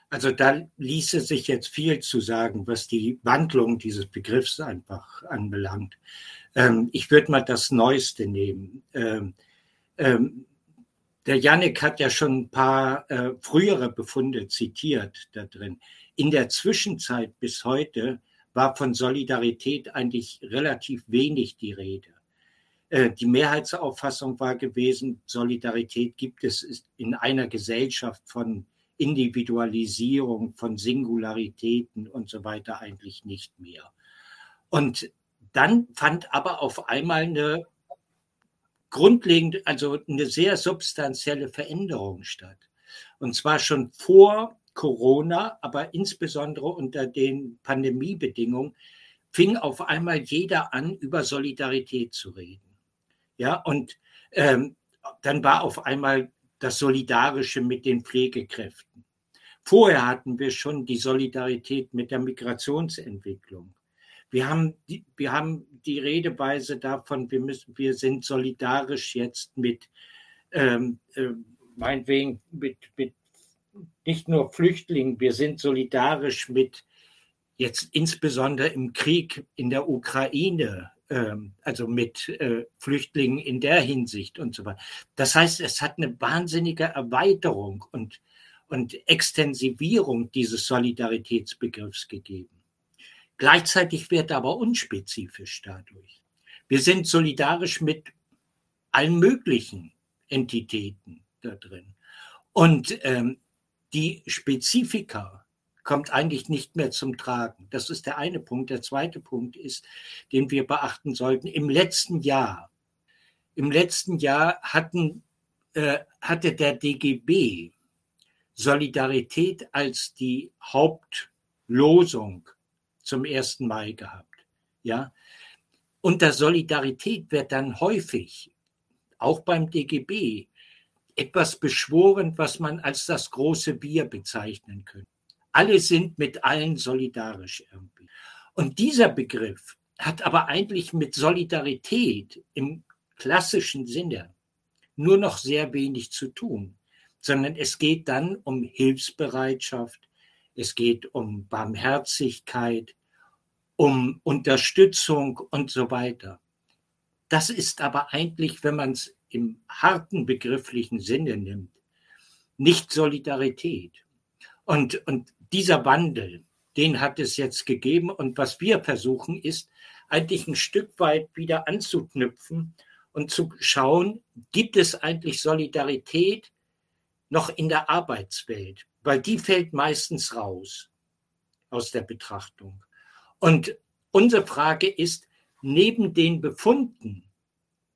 Also da ließe sich jetzt viel zu sagen, was die Wandlung dieses Begriffs einfach anbelangt. Ähm, ich würde mal das Neueste nehmen. Ähm, ähm, der Yannick hat ja schon ein paar äh, frühere Befunde zitiert da drin. In der Zwischenzeit bis heute war von Solidarität eigentlich relativ wenig die Rede. Äh, die Mehrheitsauffassung war gewesen, Solidarität gibt es in einer Gesellschaft von Individualisierung, von Singularitäten und so weiter eigentlich nicht mehr. Und dann fand aber auf einmal eine grundlegend, also eine sehr substanzielle Veränderung statt. Und zwar schon vor Corona, aber insbesondere unter den Pandemiebedingungen, fing auf einmal jeder an, über Solidarität zu reden. Ja, und ähm, dann war auf einmal das Solidarische mit den Pflegekräften. Vorher hatten wir schon die Solidarität mit der Migrationsentwicklung. Wir haben die, wir haben die Redeweise davon, wir, müssen, wir sind solidarisch jetzt mit, ähm, äh, meinetwegen, mit, mit nicht nur Flüchtlingen, wir sind solidarisch mit jetzt insbesondere im Krieg in der Ukraine, ähm, also mit äh, Flüchtlingen in der Hinsicht und so weiter. Das heißt, es hat eine wahnsinnige Erweiterung und, und Extensivierung dieses Solidaritätsbegriffs gegeben. Gleichzeitig wird er aber unspezifisch dadurch. Wir sind solidarisch mit allen möglichen Entitäten da drin. Und ähm, die Spezifika kommt eigentlich nicht mehr zum Tragen. Das ist der eine Punkt. Der zweite Punkt ist, den wir beachten sollten. Im letzten Jahr, im letzten Jahr hatten, äh, hatte der DGB Solidarität als die Hauptlosung zum 1. Mai gehabt. Ja. Unter Solidarität wird dann häufig, auch beim DGB, etwas beschworen, was man als das große Bier bezeichnen könnte. Alle sind mit allen solidarisch irgendwie. Und dieser Begriff hat aber eigentlich mit Solidarität im klassischen Sinne nur noch sehr wenig zu tun, sondern es geht dann um Hilfsbereitschaft, es geht um Barmherzigkeit, um Unterstützung und so weiter. Das ist aber eigentlich, wenn man es im harten begrifflichen Sinne nimmt, nicht Solidarität. Und, und dieser Wandel, den hat es jetzt gegeben. Und was wir versuchen, ist eigentlich ein Stück weit wieder anzuknüpfen und zu schauen, gibt es eigentlich Solidarität noch in der Arbeitswelt? Weil die fällt meistens raus aus der Betrachtung. Und unsere Frage ist, neben den Befunden,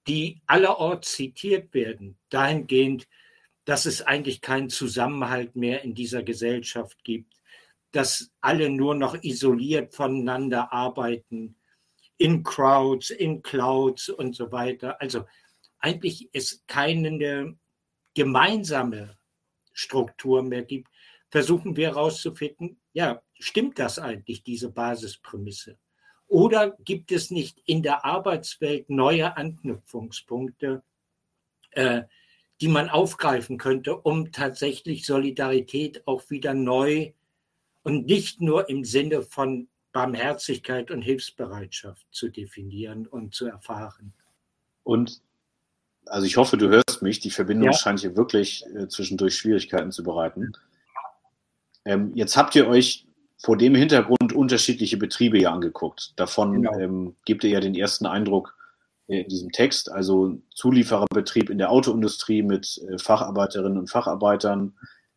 die allerorts zitiert werden, dahingehend, dass es eigentlich keinen Zusammenhalt mehr in dieser Gesellschaft gibt, dass alle nur noch isoliert voneinander arbeiten, in Crowds, in Clouds und so weiter. Also eigentlich es keine gemeinsame Struktur mehr gibt, versuchen wir herauszufinden, ja, stimmt das eigentlich, diese Basisprämisse? Oder gibt es nicht in der Arbeitswelt neue Anknüpfungspunkte, äh, die man aufgreifen könnte, um tatsächlich Solidarität auch wieder neu und nicht nur im Sinne von Barmherzigkeit und Hilfsbereitschaft zu definieren und zu erfahren? Und also ich hoffe, du hörst mich. Die Verbindung ja. scheint hier wirklich äh, zwischendurch Schwierigkeiten zu bereiten. Ähm, jetzt habt ihr euch vor dem Hintergrund unterschiedliche Betriebe ja angeguckt. Davon genau. ähm, gibt ihr ja den ersten Eindruck in diesem Text. Also Zuliefererbetrieb in der Autoindustrie mit äh, Facharbeiterinnen und Facharbeitern,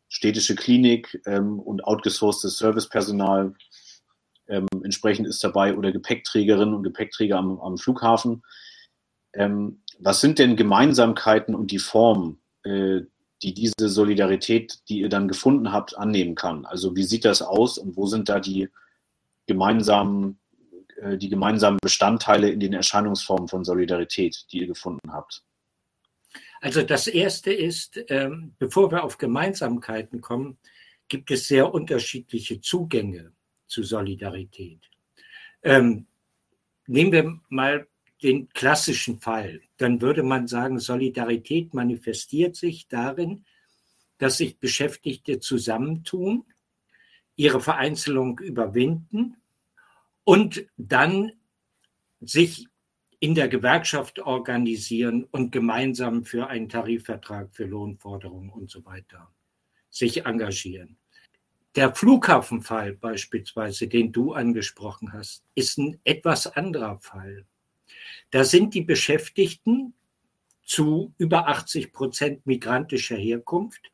städtische Klinik ähm, und outgesourcedes Servicepersonal ähm, entsprechend ist dabei oder Gepäckträgerinnen und Gepäckträger am, am Flughafen. Ähm, was sind denn Gemeinsamkeiten und die Form, äh, die diese Solidarität, die ihr dann gefunden habt, annehmen kann. Also wie sieht das aus und wo sind da die gemeinsamen, äh, die gemeinsamen Bestandteile in den Erscheinungsformen von Solidarität, die ihr gefunden habt? Also das Erste ist, ähm, bevor wir auf Gemeinsamkeiten kommen, gibt es sehr unterschiedliche Zugänge zu Solidarität. Ähm, nehmen wir mal den klassischen Fall, dann würde man sagen, Solidarität manifestiert sich darin, dass sich Beschäftigte zusammentun, ihre Vereinzelung überwinden und dann sich in der Gewerkschaft organisieren und gemeinsam für einen Tarifvertrag für Lohnforderungen und so weiter sich engagieren. Der Flughafenfall beispielsweise, den du angesprochen hast, ist ein etwas anderer Fall. Da sind die Beschäftigten zu über 80 Prozent migrantischer Herkunft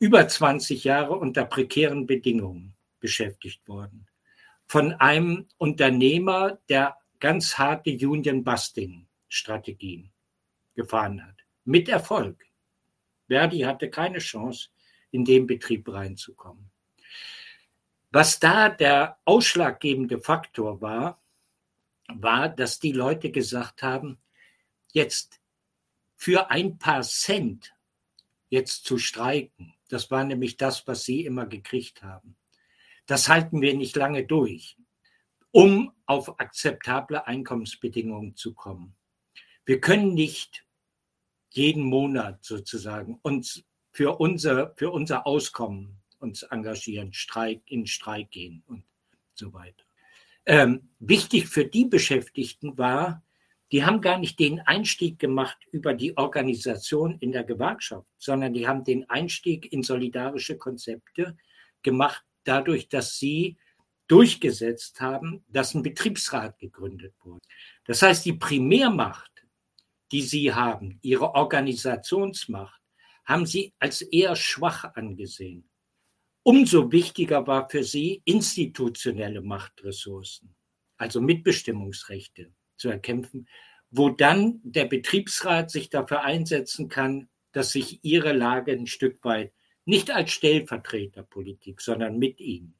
über 20 Jahre unter prekären Bedingungen beschäftigt worden. Von einem Unternehmer, der ganz harte Union-Busting-Strategien gefahren hat. Mit Erfolg. Verdi hatte keine Chance, in den Betrieb reinzukommen. Was da der ausschlaggebende Faktor war, war, dass die Leute gesagt haben, jetzt für ein paar Cent jetzt zu streiken, das war nämlich das, was sie immer gekriegt haben. Das halten wir nicht lange durch um auf akzeptable Einkommensbedingungen zu kommen. Wir können nicht jeden Monat sozusagen uns für unser, für unser Auskommen uns engagieren, Streik, in Streik gehen und so weiter. Ähm, wichtig für die Beschäftigten war, die haben gar nicht den Einstieg gemacht über die Organisation in der Gewerkschaft, sondern die haben den Einstieg in solidarische Konzepte gemacht, dadurch, dass sie durchgesetzt haben, dass ein Betriebsrat gegründet wurde. Das heißt, die Primärmacht, die sie haben, ihre Organisationsmacht, haben sie als eher schwach angesehen. Umso wichtiger war für sie institutionelle Machtressourcen, also Mitbestimmungsrechte zu erkämpfen, wo dann der Betriebsrat sich dafür einsetzen kann, dass sich ihre Lage ein Stück weit nicht als Stellvertreterpolitik, sondern mit ihnen,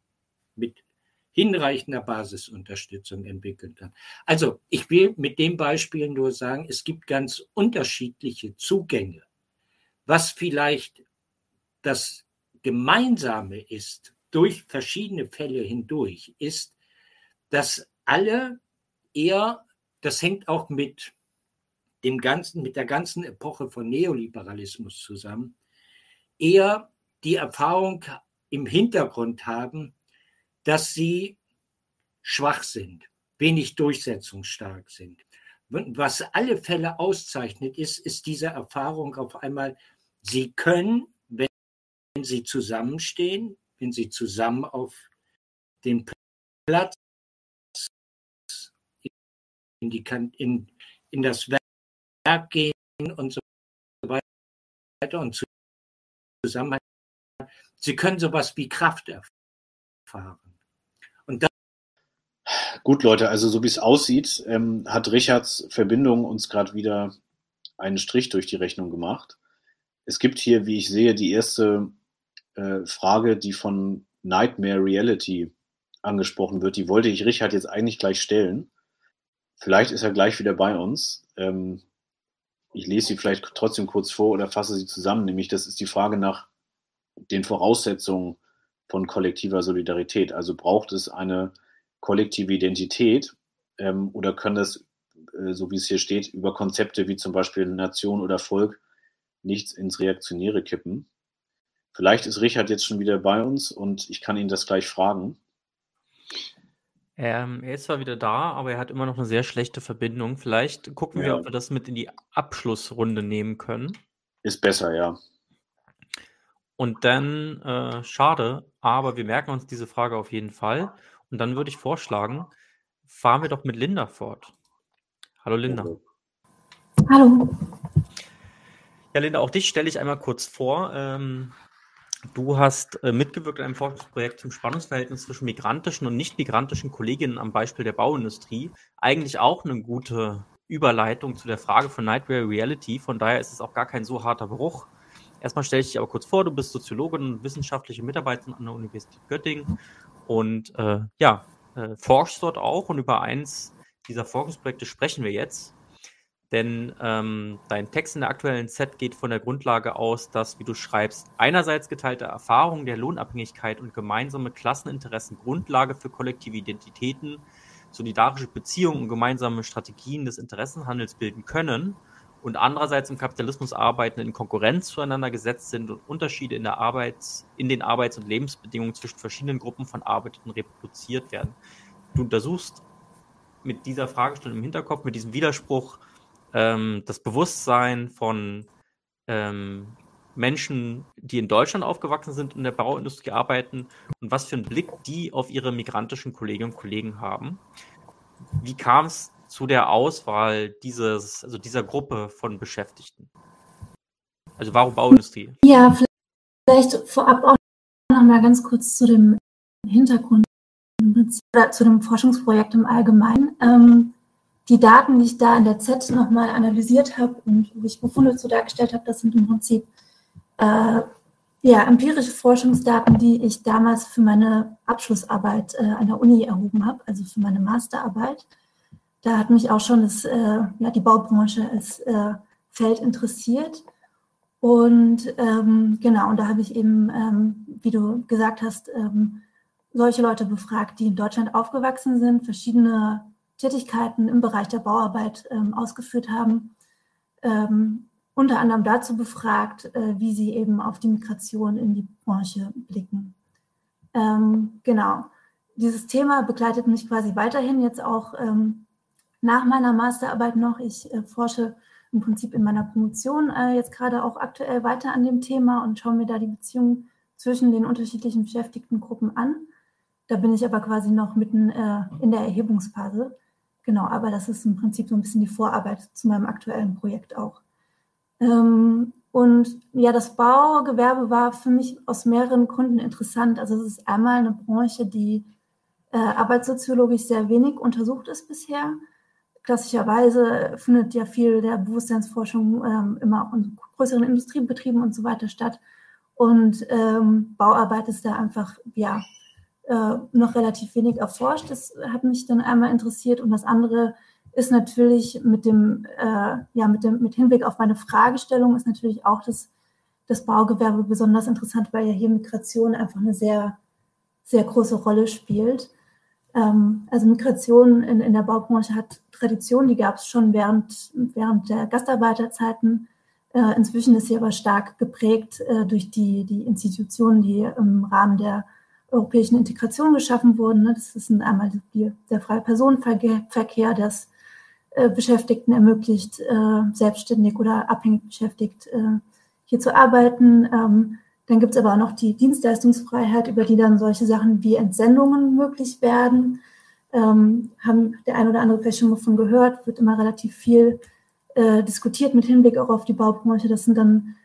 mit hinreichender Basisunterstützung entwickeln kann. Also ich will mit dem Beispiel nur sagen, es gibt ganz unterschiedliche Zugänge. Was vielleicht das Gemeinsame ist durch verschiedene Fälle hindurch, ist, dass alle eher, das hängt auch mit dem ganzen, mit der ganzen Epoche von Neoliberalismus zusammen, eher die Erfahrung im Hintergrund haben, dass sie schwach sind, wenig durchsetzungsstark sind. Was alle Fälle auszeichnet, ist, ist diese Erfahrung auf einmal, sie können, wenn sie zusammenstehen, wenn sie zusammen auf den Platz in, die, in, in das Werk gehen und so weiter und zusammen, sie können sowas wie Kraft erfahren. Gut, Leute, also so wie es aussieht, ähm, hat Richards Verbindung uns gerade wieder einen Strich durch die Rechnung gemacht. Es gibt hier, wie ich sehe, die erste äh, Frage, die von Nightmare Reality angesprochen wird. Die wollte ich Richard jetzt eigentlich gleich stellen. Vielleicht ist er gleich wieder bei uns. Ähm, ich lese sie vielleicht trotzdem kurz vor oder fasse sie zusammen. Nämlich, das ist die Frage nach den Voraussetzungen von kollektiver Solidarität. Also braucht es eine kollektive Identität ähm, oder können das, äh, so wie es hier steht, über Konzepte wie zum Beispiel Nation oder Volk nichts ins Reaktionäre kippen. Vielleicht ist Richard jetzt schon wieder bei uns und ich kann ihn das gleich fragen. Ähm, er ist zwar wieder da, aber er hat immer noch eine sehr schlechte Verbindung. Vielleicht gucken ja. wir, ob wir das mit in die Abschlussrunde nehmen können. Ist besser, ja. Und dann, äh, schade, aber wir merken uns diese Frage auf jeden Fall. Und dann würde ich vorschlagen, fahren wir doch mit Linda fort. Hallo Linda. Hallo. Ja, Linda, auch dich stelle ich einmal kurz vor. Ähm, du hast äh, mitgewirkt in einem Forschungsprojekt zum Spannungsverhältnis zwischen migrantischen und nicht migrantischen Kolleginnen am Beispiel der Bauindustrie. Eigentlich auch eine gute Überleitung zu der Frage von Nightmare Reality. Von daher ist es auch gar kein so harter Bruch. Erstmal stelle ich dich aber kurz vor, du bist Soziologin und wissenschaftliche Mitarbeiterin an der Universität Göttingen und äh, ja, äh, forschst dort auch und über eins dieser Forschungsprojekte sprechen wir jetzt. Denn ähm, dein Text in der aktuellen Set geht von der Grundlage aus, dass, wie du schreibst, einerseits geteilte Erfahrungen der Lohnabhängigkeit und gemeinsame Klasseninteressen Grundlage für kollektive Identitäten, solidarische Beziehungen und gemeinsame Strategien des Interessenhandels bilden können und andererseits im Kapitalismus arbeiten, in Konkurrenz zueinander gesetzt sind und Unterschiede in, der Arbeits-, in den Arbeits- und Lebensbedingungen zwischen verschiedenen Gruppen von Arbeitenden reproduziert werden. Du untersuchst mit dieser Fragestellung im Hinterkopf, mit diesem Widerspruch, ähm, das Bewusstsein von ähm, Menschen, die in Deutschland aufgewachsen sind, in der Bauindustrie arbeiten und was für einen Blick die auf ihre migrantischen Kolleginnen und Kollegen haben. Wie kam es zu der Auswahl dieses, also dieser Gruppe von Beschäftigten? Also warum Bauindustrie? Ja, vielleicht vorab auch noch mal ganz kurz zu dem Hintergrund oder zu dem Forschungsprojekt im Allgemeinen. Ähm, die Daten, die ich da in der Z nochmal analysiert habe und wo ich Befunde zu dargestellt habe, das sind im Prinzip äh, ja, empirische Forschungsdaten, die ich damals für meine Abschlussarbeit äh, an der Uni erhoben habe, also für meine Masterarbeit. Da hat mich auch schon das, äh, ja, die Baubranche als äh, Feld interessiert. Und ähm, genau, und da habe ich eben, ähm, wie du gesagt hast, ähm, solche Leute befragt, die in Deutschland aufgewachsen sind, verschiedene Tätigkeiten im Bereich der Bauarbeit ähm, ausgeführt haben, ähm, unter anderem dazu befragt, äh, wie sie eben auf die Migration in die Branche blicken. Ähm, genau. Dieses Thema begleitet mich quasi weiterhin jetzt auch ähm, nach meiner Masterarbeit noch. Ich äh, forsche im Prinzip in meiner Promotion äh, jetzt gerade auch aktuell weiter an dem Thema und schaue mir da die Beziehung zwischen den unterschiedlichen Beschäftigtengruppen an. Da bin ich aber quasi noch mitten äh, in der Erhebungsphase. Genau, aber das ist im Prinzip so ein bisschen die Vorarbeit zu meinem aktuellen Projekt auch. Ähm, und ja, das Baugewerbe war für mich aus mehreren Gründen interessant. Also es ist einmal eine Branche, die äh, arbeitssoziologisch sehr wenig untersucht ist bisher. Klassischerweise findet ja viel der Bewusstseinsforschung ähm, immer in größeren Industriebetrieben und so weiter statt. Und ähm, Bauarbeit ist da einfach ja äh, noch relativ wenig erforscht. Das hat mich dann einmal interessiert. Und das andere ist natürlich mit dem, äh, ja, mit dem, mit Hinblick auf meine Fragestellung ist natürlich auch das, das Baugewerbe besonders interessant, weil ja hier Migration einfach eine sehr, sehr große Rolle spielt. Ähm, also Migration in, in der Baubranche hat Tradition, die gab es schon während, während der Gastarbeiterzeiten. Äh, inzwischen ist sie aber stark geprägt äh, durch die, die Institutionen, die im Rahmen der europäischen Integration geschaffen wurden. Ne? Das ist einmal die, der freie Personenverkehr, das äh, Beschäftigten ermöglicht, äh, selbstständig oder abhängig beschäftigt äh, hier zu arbeiten. Ähm, dann gibt es aber auch noch die Dienstleistungsfreiheit, über die dann solche Sachen wie Entsendungen möglich werden. Ähm, haben der ein oder andere vielleicht schon mal von gehört, wird immer relativ viel diskutiert mit Hinblick auch auf die Baubranche. Das sind dann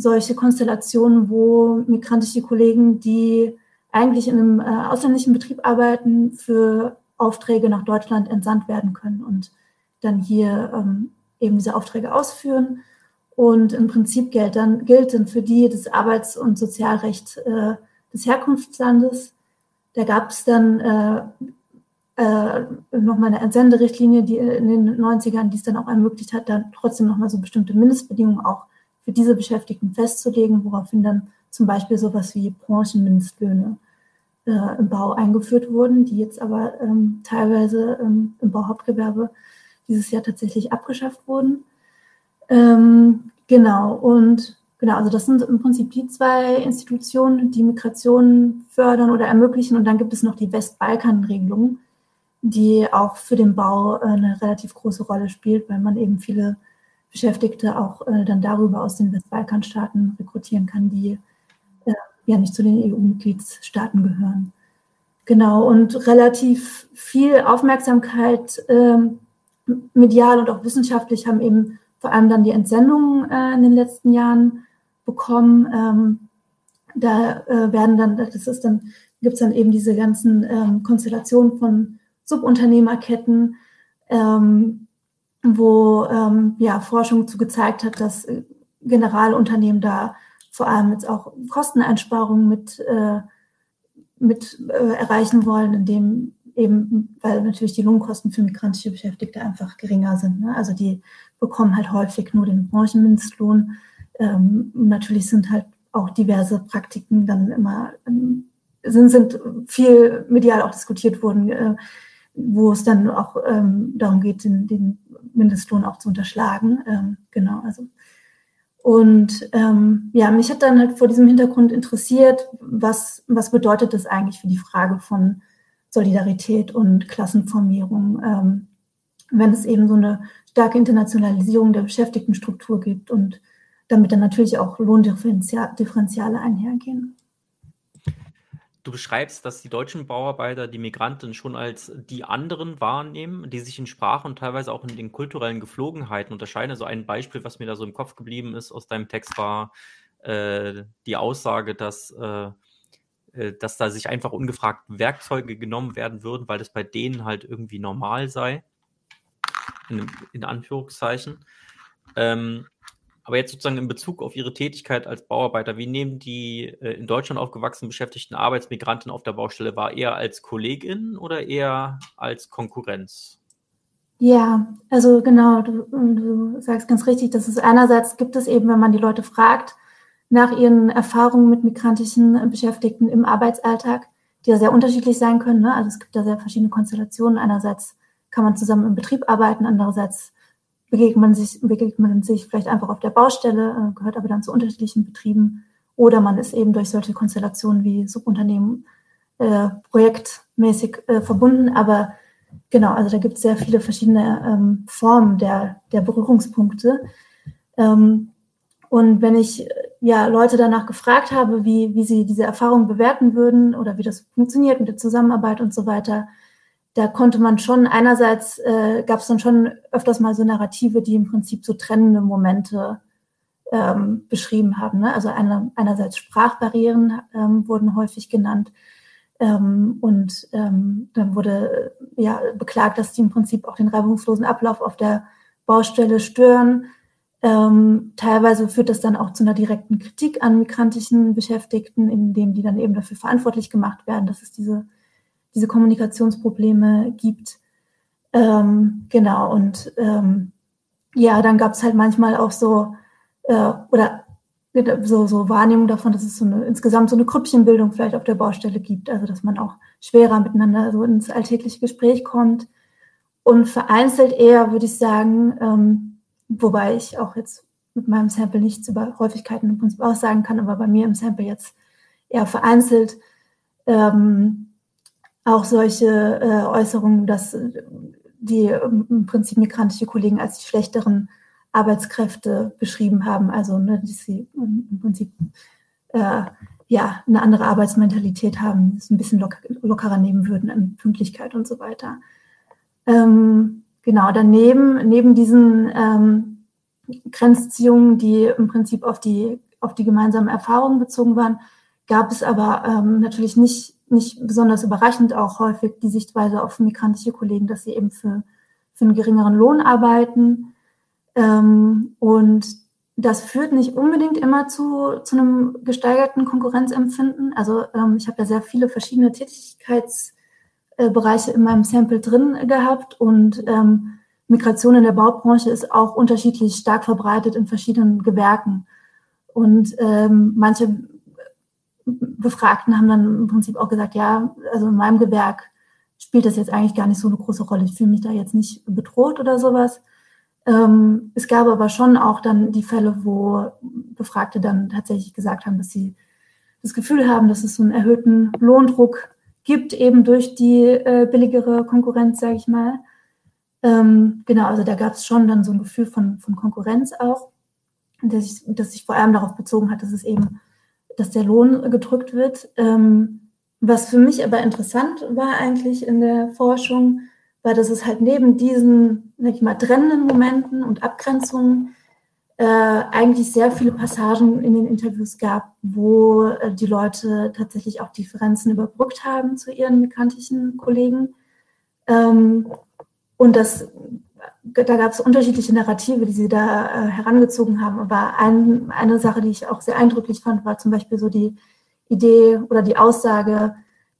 solche Konstellationen, wo migrantische Kollegen, die eigentlich in einem äh, ausländischen Betrieb arbeiten, für Aufträge nach Deutschland entsandt werden können und dann hier ähm, eben diese Aufträge ausführen. Und im Prinzip gilt dann, gilt dann für die das Arbeits- und Sozialrecht äh, des Herkunftslandes. Da gab es dann äh, äh, nochmal eine Entsenderichtlinie, die in den 90ern, die es dann auch ermöglicht hat, dann trotzdem nochmal so bestimmte Mindestbedingungen auch für diese Beschäftigten festzulegen, woraufhin dann zum Beispiel sowas wie Branchenmindestlöhne äh, im Bau eingeführt wurden, die jetzt aber ähm, teilweise ähm, im Bauhauptgewerbe dieses Jahr tatsächlich abgeschafft wurden. Ähm, genau, und genau, also das sind im Prinzip die zwei Institutionen, die Migration fördern oder ermöglichen. Und dann gibt es noch die Westbalkan-Regelung, die auch für den Bau äh, eine relativ große Rolle spielt, weil man eben viele Beschäftigte auch äh, dann darüber aus den Westbalkanstaaten rekrutieren kann, die äh, ja nicht zu den EU-Mitgliedstaaten gehören. Genau, und relativ viel Aufmerksamkeit äh, medial und auch wissenschaftlich haben eben vor allem dann die Entsendungen äh, in den letzten Jahren bekommen. Ähm, da äh, werden dann, das ist dann, gibt es dann eben diese ganzen ähm, Konstellationen von Subunternehmerketten, ähm, wo ähm, ja, Forschung zu gezeigt hat, dass äh, Generalunternehmen da vor allem jetzt auch Kosteneinsparungen mit, äh, mit äh, erreichen wollen, indem eben, weil natürlich die Lohnkosten für migrantische Beschäftigte einfach geringer sind. Ne? Also die bekommen halt häufig nur den Branchenmindestlohn. Ähm, natürlich sind halt auch diverse Praktiken dann immer, ähm, sind, sind viel medial auch diskutiert worden, äh, wo es dann auch ähm, darum geht, den, den Mindestlohn auch zu unterschlagen. Ähm, genau, also und ähm, ja, mich hat dann halt vor diesem Hintergrund interessiert, was, was bedeutet das eigentlich für die Frage von Solidarität und Klassenformierung, ähm, wenn es eben so eine starke Internationalisierung der Beschäftigtenstruktur gibt und damit dann natürlich auch Lohndifferenziale einhergehen. Du beschreibst, dass die deutschen Bauarbeiter die Migranten schon als die anderen wahrnehmen, die sich in Sprache und teilweise auch in den kulturellen Geflogenheiten unterscheiden. Also ein Beispiel, was mir da so im Kopf geblieben ist aus deinem Text, war äh, die Aussage, dass, äh, äh dass da sich einfach ungefragt Werkzeuge genommen werden würden, weil das bei denen halt irgendwie normal sei. In, in Anführungszeichen. Ähm, aber jetzt sozusagen in Bezug auf Ihre Tätigkeit als Bauarbeiter, wie nehmen die äh, in Deutschland aufgewachsenen beschäftigten Arbeitsmigranten auf der Baustelle wahr? Eher als Kollegin oder eher als Konkurrenz? Ja, also genau, du, du sagst ganz richtig, dass es einerseits gibt es eben, wenn man die Leute fragt, nach ihren Erfahrungen mit migrantischen Beschäftigten im Arbeitsalltag, die ja sehr unterschiedlich sein können. Ne? Also es gibt da sehr verschiedene Konstellationen. Einerseits kann man zusammen im Betrieb arbeiten, andererseits begegnet man sich, begegnet man sich vielleicht einfach auf der Baustelle, äh, gehört aber dann zu unterschiedlichen Betrieben. Oder man ist eben durch solche Konstellationen wie Subunternehmen äh, projektmäßig äh, verbunden. Aber genau, also da gibt es sehr viele verschiedene ähm, Formen der, der Berührungspunkte. Ähm, und wenn ich ja Leute danach gefragt habe, wie, wie sie diese Erfahrung bewerten würden oder wie das funktioniert mit der Zusammenarbeit und so weiter, da konnte man schon, einerseits äh, gab es dann schon öfters mal so Narrative, die im Prinzip so trennende Momente ähm, beschrieben haben. Ne? Also eine, einerseits Sprachbarrieren ähm, wurden häufig genannt. Ähm, und ähm, dann wurde äh, ja beklagt, dass die im Prinzip auch den reibungslosen Ablauf auf der Baustelle stören. Ähm, teilweise führt das dann auch zu einer direkten Kritik an migrantischen Beschäftigten, indem die dann eben dafür verantwortlich gemacht werden, dass es diese diese Kommunikationsprobleme gibt. Ähm, genau, und ähm, ja, dann gab es halt manchmal auch so, äh, oder so, so Wahrnehmung davon, dass es so eine, insgesamt so eine Krüppchenbildung vielleicht auf der Baustelle gibt, also dass man auch schwerer miteinander so ins alltägliche Gespräch kommt. Und vereinzelt eher, würde ich sagen, ähm, wobei ich auch jetzt mit meinem Sample nichts über Häufigkeiten im Prinzip aussagen kann, aber bei mir im Sample jetzt eher vereinzelt, ähm, auch solche äh, Äußerungen, dass die im Prinzip migrantische Kollegen als die schlechteren Arbeitskräfte beschrieben haben, also ne, dass sie im Prinzip äh, ja eine andere Arbeitsmentalität haben, es ein bisschen locker, lockerer nehmen würden an Pünktlichkeit und so weiter. Ähm, genau, daneben, neben diesen ähm, Grenzziehungen, die im Prinzip auf die, auf die gemeinsamen Erfahrungen bezogen waren, gab es aber ähm, natürlich nicht nicht besonders überraschend auch häufig die Sichtweise auf migrantische Kollegen, dass sie eben für, für einen geringeren Lohn arbeiten. Ähm, und das führt nicht unbedingt immer zu, zu einem gesteigerten Konkurrenzempfinden. Also ähm, ich habe ja sehr viele verschiedene Tätigkeitsbereiche in meinem Sample drin gehabt und ähm, Migration in der Baubranche ist auch unterschiedlich stark verbreitet in verschiedenen Gewerken. Und ähm, manche Befragten haben dann im Prinzip auch gesagt, ja, also in meinem Gewerk spielt das jetzt eigentlich gar nicht so eine große Rolle. Ich fühle mich da jetzt nicht bedroht oder sowas. Ähm, es gab aber schon auch dann die Fälle, wo Befragte dann tatsächlich gesagt haben, dass sie das Gefühl haben, dass es so einen erhöhten Lohndruck gibt, eben durch die äh, billigere Konkurrenz, sage ich mal. Ähm, genau, also da gab es schon dann so ein Gefühl von, von Konkurrenz auch, das sich, das sich vor allem darauf bezogen hat, dass es eben dass der Lohn gedrückt wird. Ähm, was für mich aber interessant war eigentlich in der Forschung, war, dass es halt neben diesen, sag ich mal, trennenden Momenten und Abgrenzungen äh, eigentlich sehr viele Passagen in den Interviews gab, wo äh, die Leute tatsächlich auch Differenzen überbrückt haben zu ihren migrantischen Kollegen. Ähm, und das da gab es unterschiedliche Narrative, die sie da äh, herangezogen haben. Aber ein, eine Sache, die ich auch sehr eindrücklich fand, war zum Beispiel so die Idee oder die Aussage,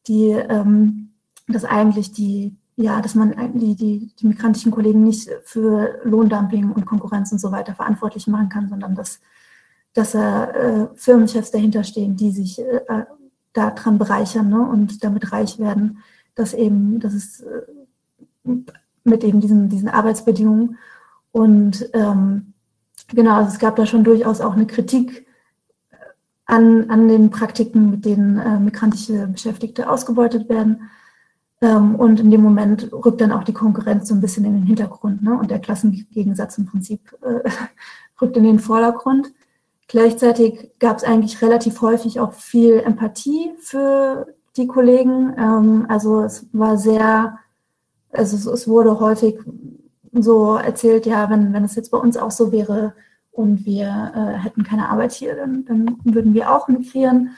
die, ähm, dass eigentlich die, ja, dass man die, die, die migrantischen Kollegen nicht für Lohndumping und Konkurrenz und so weiter verantwortlich machen kann, sondern dass, dass äh, Firmenchefs dahinter stehen, die sich äh, daran bereichern ne, und damit reich werden, dass eben, dass es äh, mit eben diesen, diesen Arbeitsbedingungen. Und ähm, genau, also es gab da schon durchaus auch eine Kritik an, an den Praktiken, mit denen äh, migrantische Beschäftigte ausgebeutet werden. Ähm, und in dem Moment rückt dann auch die Konkurrenz so ein bisschen in den Hintergrund. Ne? Und der Klassengegensatz im Prinzip äh, rückt in den Vordergrund. Gleichzeitig gab es eigentlich relativ häufig auch viel Empathie für die Kollegen. Ähm, also es war sehr, also es, wurde häufig so erzählt, ja, wenn, wenn es jetzt bei uns auch so wäre, und wir äh, hätten keine Arbeit hier, dann, dann, würden wir auch migrieren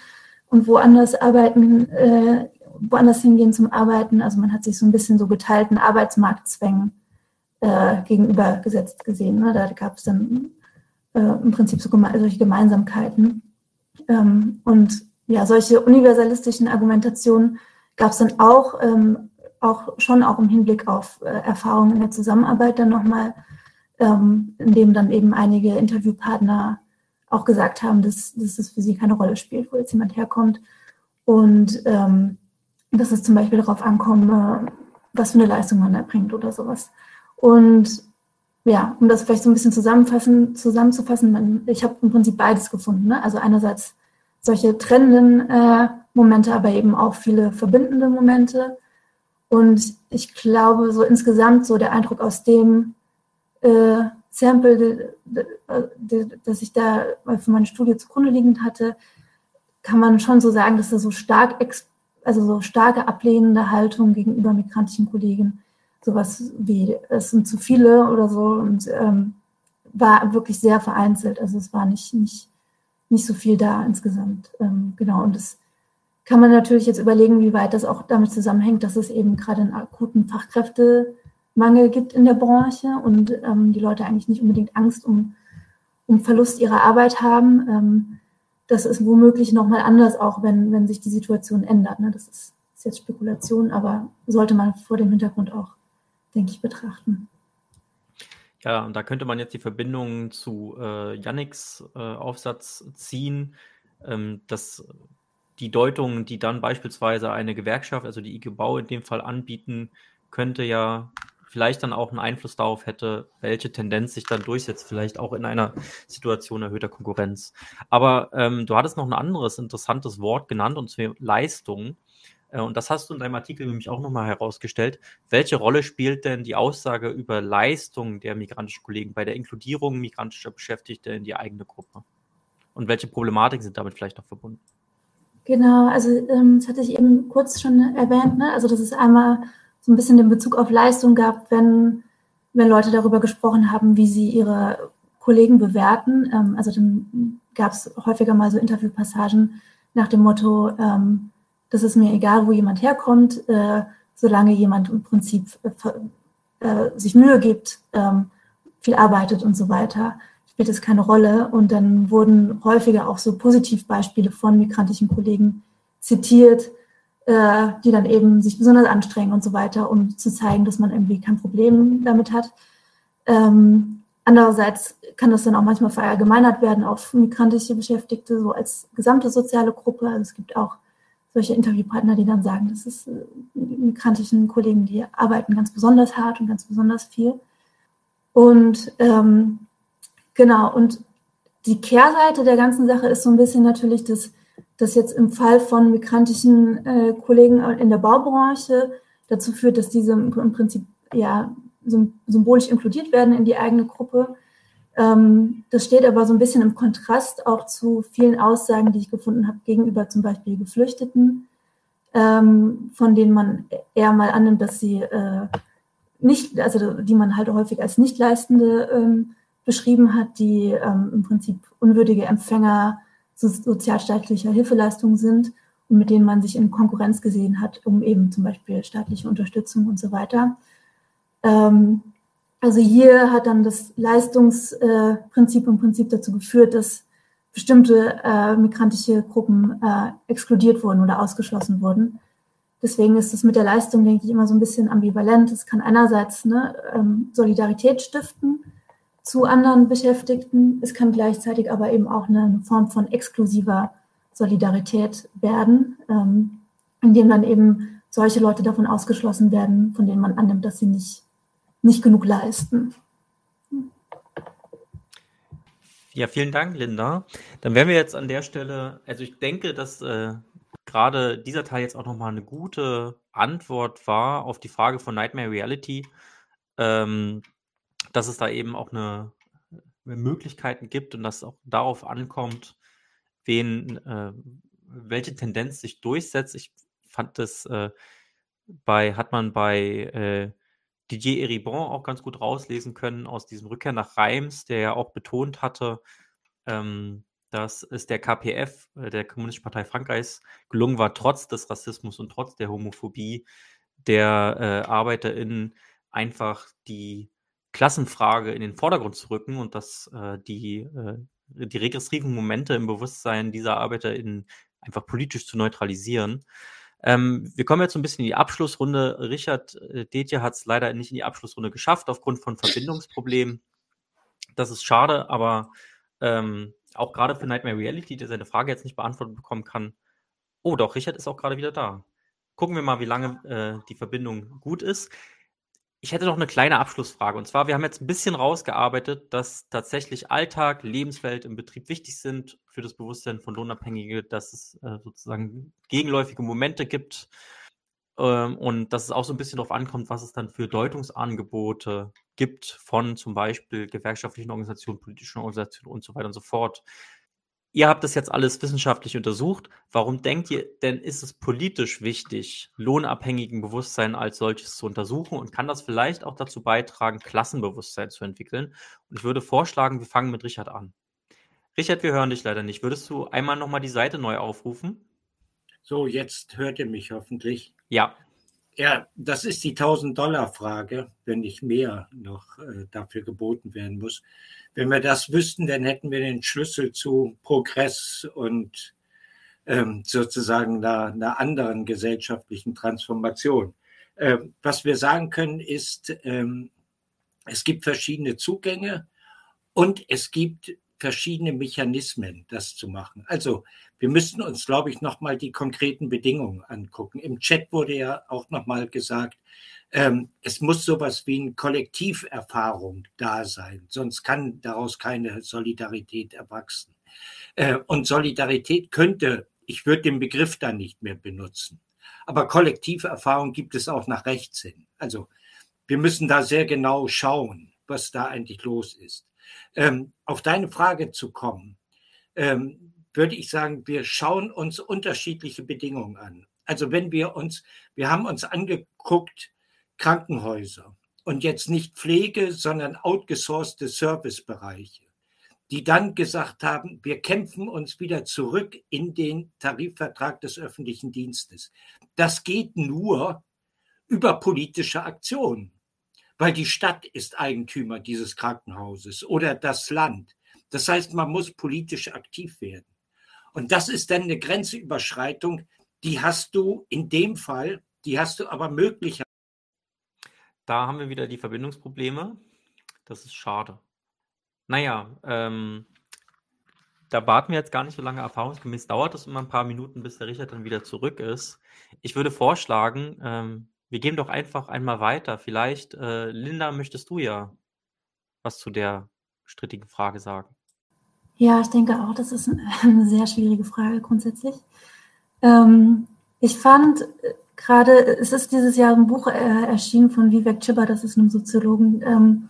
und woanders arbeiten, äh, woanders hingehen zum Arbeiten. Also man hat sich so ein bisschen so geteilten Arbeitsmarktzwängen äh, gegenübergesetzt gesehen. Ne? Da gab es dann äh, im Prinzip so geme solche Gemeinsamkeiten. Ähm, und ja, solche universalistischen Argumentationen gab es dann auch, ähm, auch schon auch im Hinblick auf äh, Erfahrungen in der Zusammenarbeit dann nochmal ähm, in dem dann eben einige Interviewpartner auch gesagt haben, dass, dass es für sie keine Rolle spielt, wo jetzt jemand herkommt. Und ähm, dass es zum Beispiel darauf ankomme, was für eine Leistung man erbringt oder sowas. Und ja, um das vielleicht so ein bisschen zusammenfassen, zusammenzufassen, ich habe im Prinzip beides gefunden. Ne? Also einerseits solche trennenden äh, Momente, aber eben auch viele verbindende Momente. Und ich glaube, so insgesamt so der Eindruck aus dem, äh, Sample, das ich da für meine Studie zugrunde liegend hatte, kann man schon so sagen, dass er so stark, also so starke ablehnende Haltung gegenüber migrantischen Kollegen, sowas wie es sind zu viele oder so und ähm, war wirklich sehr vereinzelt. Also es war nicht, nicht, nicht so viel da insgesamt. Ähm, genau, und das kann man natürlich jetzt überlegen, wie weit das auch damit zusammenhängt, dass es eben gerade in akuten Fachkräfte Mangel gibt in der Branche und ähm, die Leute eigentlich nicht unbedingt Angst um, um Verlust ihrer Arbeit haben. Ähm, das ist womöglich nochmal anders, auch wenn, wenn sich die Situation ändert. Ne? Das ist, ist, jetzt Spekulation, aber sollte man vor dem Hintergrund auch, denke ich, betrachten. Ja, und da könnte man jetzt die Verbindung zu äh, Yannicks äh, Aufsatz ziehen, ähm, dass die Deutungen, die dann beispielsweise eine Gewerkschaft, also die IG Bau in dem Fall anbieten, könnte ja vielleicht dann auch einen Einfluss darauf hätte, welche Tendenz sich dann durchsetzt, vielleicht auch in einer Situation erhöhter Konkurrenz. Aber ähm, du hattest noch ein anderes interessantes Wort genannt, und zwar Leistung. Äh, und das hast du in deinem Artikel nämlich auch nochmal herausgestellt. Welche Rolle spielt denn die Aussage über Leistung der migrantischen Kollegen bei der Inkludierung migrantischer Beschäftigter in die eigene Gruppe? Und welche Problematiken sind damit vielleicht noch verbunden? Genau, also ähm, das hatte ich eben kurz schon erwähnt. Ne? Also das ist einmal so ein bisschen den Bezug auf Leistung gab, wenn, wenn Leute darüber gesprochen haben, wie sie ihre Kollegen bewerten. Ähm, also dann gab es häufiger mal so Interviewpassagen nach dem Motto, ähm, das ist mir egal, wo jemand herkommt, äh, solange jemand im Prinzip äh, äh, sich Mühe gibt, ähm, viel arbeitet und so weiter, spielt es keine Rolle. Und dann wurden häufiger auch so Positivbeispiele von migrantischen Kollegen zitiert, äh, die dann eben sich besonders anstrengen und so weiter, um zu zeigen, dass man irgendwie kein Problem damit hat. Ähm, andererseits kann das dann auch manchmal verallgemeinert werden auf migrantische Beschäftigte, so als gesamte soziale Gruppe. Also es gibt auch solche Interviewpartner, die dann sagen, das ist äh, migrantischen Kollegen, die arbeiten ganz besonders hart und ganz besonders viel. Und ähm, genau, und die Kehrseite der ganzen Sache ist so ein bisschen natürlich, dass das jetzt im Fall von migrantischen äh, Kollegen in der Baubranche dazu führt, dass diese im Prinzip ja symbolisch inkludiert werden in die eigene Gruppe. Ähm, das steht aber so ein bisschen im Kontrast auch zu vielen Aussagen, die ich gefunden habe gegenüber zum Beispiel Geflüchteten, ähm, von denen man eher mal annimmt, dass sie äh, nicht, also die man halt häufig als Nichtleistende ähm, beschrieben hat, die ähm, im Prinzip unwürdige Empfänger sozialstaatlicher Hilfeleistungen sind und mit denen man sich in Konkurrenz gesehen hat, um eben zum Beispiel staatliche Unterstützung und so weiter. Ähm, also hier hat dann das Leistungsprinzip im Prinzip dazu geführt, dass bestimmte äh, migrantische Gruppen äh, exkludiert wurden oder ausgeschlossen wurden. Deswegen ist es mit der Leistung, denke ich, immer so ein bisschen ambivalent. Es kann einerseits ne, ähm, Solidarität stiften, zu anderen Beschäftigten. Es kann gleichzeitig aber eben auch eine Form von exklusiver Solidarität werden, ähm, indem dann eben solche Leute davon ausgeschlossen werden, von denen man annimmt, dass sie nicht, nicht genug leisten. Ja, vielen Dank, Linda. Dann wären wir jetzt an der Stelle, also ich denke, dass äh, gerade dieser Teil jetzt auch nochmal eine gute Antwort war auf die Frage von Nightmare Reality, ähm, dass es da eben auch eine, eine Möglichkeiten gibt und dass es auch darauf ankommt, wen, äh, welche Tendenz sich durchsetzt. Ich fand das äh, bei, hat man bei äh, Didier Eribon auch ganz gut rauslesen können aus diesem Rückkehr nach Reims, der ja auch betont hatte, ähm, dass es der KPF, äh, der Kommunistischen Partei Frankreichs, gelungen war, trotz des Rassismus und trotz der Homophobie der äh, ArbeiterInnen einfach die Klassenfrage in den Vordergrund zu rücken und dass äh, die, äh, die regressiven Momente im Bewusstsein dieser ArbeiterInnen einfach politisch zu neutralisieren. Ähm, wir kommen jetzt so ein bisschen in die Abschlussrunde. Richard äh, Detje hat es leider nicht in die Abschlussrunde geschafft aufgrund von Verbindungsproblemen. Das ist schade, aber ähm, auch gerade für Nightmare Reality, der seine Frage jetzt nicht beantwortet bekommen kann. Oh, doch, Richard ist auch gerade wieder da. Gucken wir mal, wie lange äh, die Verbindung gut ist. Ich hätte noch eine kleine Abschlussfrage. Und zwar, wir haben jetzt ein bisschen rausgearbeitet, dass tatsächlich Alltag, Lebenswelt im Betrieb wichtig sind für das Bewusstsein von Lohnabhängige, dass es äh, sozusagen gegenläufige Momente gibt ähm, und dass es auch so ein bisschen darauf ankommt, was es dann für Deutungsangebote gibt von zum Beispiel gewerkschaftlichen Organisationen, politischen Organisationen und so weiter und so fort. Ihr habt das jetzt alles wissenschaftlich untersucht. Warum denkt ihr denn, ist es politisch wichtig, lohnabhängigen Bewusstsein als solches zu untersuchen und kann das vielleicht auch dazu beitragen, Klassenbewusstsein zu entwickeln? Und ich würde vorschlagen, wir fangen mit Richard an. Richard, wir hören dich leider nicht. Würdest du einmal nochmal die Seite neu aufrufen? So, jetzt hört ihr mich hoffentlich. Ja. Ja, das ist die 1000-Dollar-Frage, wenn nicht mehr noch äh, dafür geboten werden muss. Wenn wir das wüssten, dann hätten wir den Schlüssel zu Progress und ähm, sozusagen einer, einer anderen gesellschaftlichen Transformation. Ähm, was wir sagen können, ist, ähm, es gibt verschiedene Zugänge und es gibt verschiedene Mechanismen, das zu machen. Also wir müssten uns, glaube ich, nochmal die konkreten Bedingungen angucken. Im Chat wurde ja auch nochmal gesagt, ähm, es muss sowas wie eine Kollektiverfahrung da sein, sonst kann daraus keine Solidarität erwachsen. Äh, und Solidarität könnte, ich würde den Begriff dann nicht mehr benutzen, aber Kollektiverfahrung gibt es auch nach rechts hin. Also wir müssen da sehr genau schauen, was da eigentlich los ist. Ähm, auf deine Frage zu kommen, ähm, würde ich sagen, wir schauen uns unterschiedliche Bedingungen an. Also wenn wir uns, wir haben uns angeguckt, Krankenhäuser und jetzt nicht Pflege, sondern outgesourcete Servicebereiche, die dann gesagt haben, wir kämpfen uns wieder zurück in den Tarifvertrag des öffentlichen Dienstes. Das geht nur über politische Aktionen weil die Stadt ist Eigentümer dieses Krankenhauses oder das Land. Das heißt, man muss politisch aktiv werden. Und das ist dann eine Grenzüberschreitung, die hast du in dem Fall, die hast du aber möglicherweise. Da haben wir wieder die Verbindungsprobleme. Das ist schade. Naja, ähm, da warten wir jetzt gar nicht so lange. Erfahrungsgemäß dauert es immer ein paar Minuten, bis der Richard dann wieder zurück ist. Ich würde vorschlagen, ähm, wir gehen doch einfach einmal weiter. Vielleicht, äh, Linda, möchtest du ja was zu der strittigen Frage sagen? Ja, ich denke auch, das ist eine sehr schwierige Frage grundsätzlich. Ähm, ich fand äh, gerade, es ist dieses Jahr ein Buch äh, erschienen von Vivek Chibba, das ist einem Soziologen, ähm,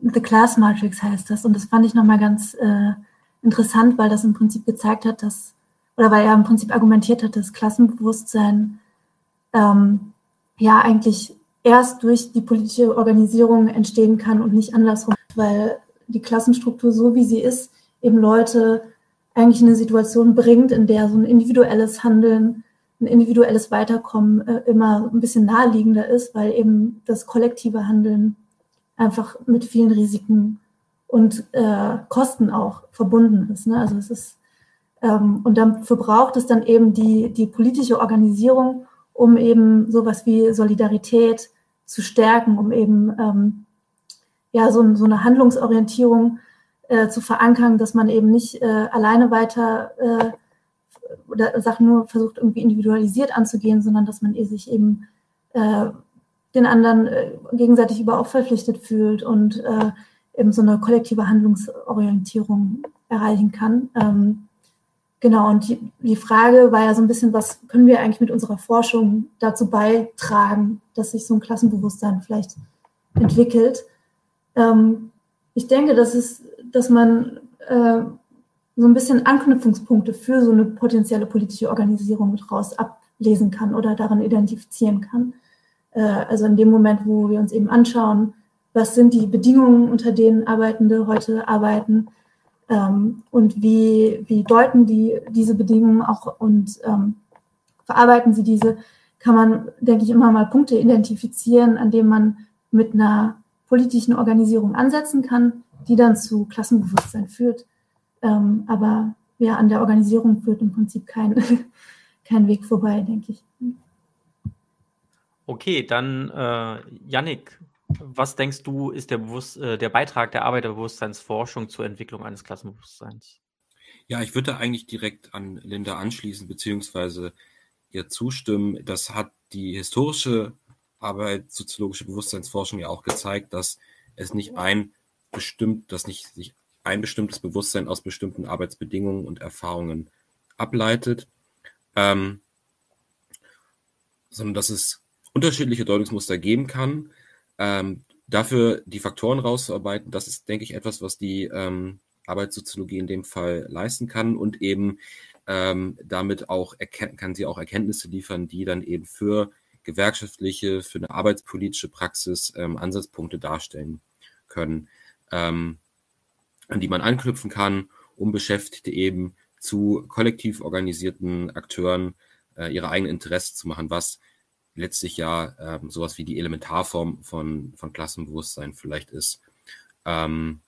The Class Matrix heißt das. Und das fand ich nochmal ganz äh, interessant, weil das im Prinzip gezeigt hat, dass, oder weil er im Prinzip argumentiert hat, dass Klassenbewusstsein ähm, ja eigentlich erst durch die politische Organisierung entstehen kann und nicht andersrum, weil die Klassenstruktur so wie sie ist, eben Leute eigentlich in eine Situation bringt, in der so ein individuelles Handeln, ein individuelles Weiterkommen äh, immer ein bisschen naheliegender ist, weil eben das kollektive Handeln einfach mit vielen Risiken und äh, Kosten auch verbunden ist. Ne? Also es ist ähm, und dafür braucht es dann eben die, die politische Organisierung um eben sowas wie Solidarität zu stärken, um eben ähm, ja so, so, eine Handlungsorientierung äh, zu verankern, dass man eben nicht äh, alleine weiter äh, oder Sachen nur versucht irgendwie individualisiert anzugehen, sondern dass man eh sich eben äh, den anderen äh, gegenseitig überhaupt verpflichtet fühlt und äh, eben so eine kollektive Handlungsorientierung erreichen kann. Ähm, genau, und die, die Frage war ja so ein bisschen, was können wir eigentlich mit unserer Forschung dazu beitragen, dass sich so ein Klassenbewusstsein vielleicht entwickelt. Ähm, ich denke, dass, es, dass man äh, so ein bisschen Anknüpfungspunkte für so eine potenzielle politische Organisierung mit raus ablesen kann oder darin identifizieren kann. Äh, also in dem Moment, wo wir uns eben anschauen, was sind die Bedingungen, unter denen Arbeitende heute arbeiten ähm, und wie, wie deuten die diese Bedingungen auch und ähm, verarbeiten sie diese, kann man, denke ich, immer mal Punkte identifizieren, an denen man mit einer politischen Organisierung ansetzen kann, die dann zu Klassenbewusstsein führt. Ähm, aber ja, an der Organisierung führt im Prinzip kein, kein Weg vorbei, denke ich. Okay, dann äh, Yannick, was denkst du, ist der, Bewusst äh, der Beitrag der Arbeiterbewusstseinsforschung zur Entwicklung eines Klassenbewusstseins? Ja, ich würde eigentlich direkt an Linda anschließen, beziehungsweise ihr zustimmen. Das hat die historische arbeitssoziologische Bewusstseinsforschung ja auch gezeigt, dass es nicht ein bestimmt, dass nicht sich ein bestimmtes Bewusstsein aus bestimmten Arbeitsbedingungen und Erfahrungen ableitet, ähm, sondern dass es unterschiedliche Deutungsmuster geben kann. Ähm, dafür die Faktoren rauszuarbeiten, das ist, denke ich, etwas, was die ähm, Arbeitssoziologie in dem Fall leisten kann und eben ähm, damit auch kann sie auch Erkenntnisse liefern, die dann eben für gewerkschaftliche, für eine arbeitspolitische Praxis ähm, Ansatzpunkte darstellen können, ähm, an die man anknüpfen kann, um Beschäftigte eben zu kollektiv organisierten Akteuren äh, ihre eigenen Interessen zu machen, was letztlich ja ähm, sowas wie die Elementarform von, von Klassenbewusstsein vielleicht ist. Ähm,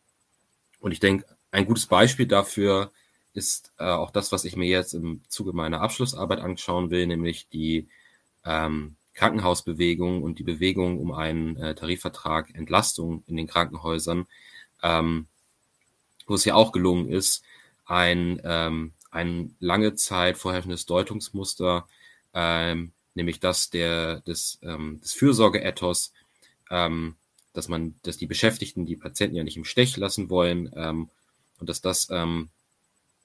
und ich denke, ein gutes Beispiel dafür ist äh, auch das, was ich mir jetzt im Zuge meiner Abschlussarbeit anschauen will, nämlich die ähm, Krankenhausbewegung und die Bewegung um einen äh, Tarifvertrag Entlastung in den Krankenhäusern, ähm, wo es ja auch gelungen ist, ein, ähm, ein lange Zeit vorherrschendes Deutungsmuster ähm, nämlich das der, des, ähm, des Fürsorgeethos, ähm, dass man, dass die Beschäftigten die Patienten ja nicht im Stich lassen wollen ähm, und dass das ähm,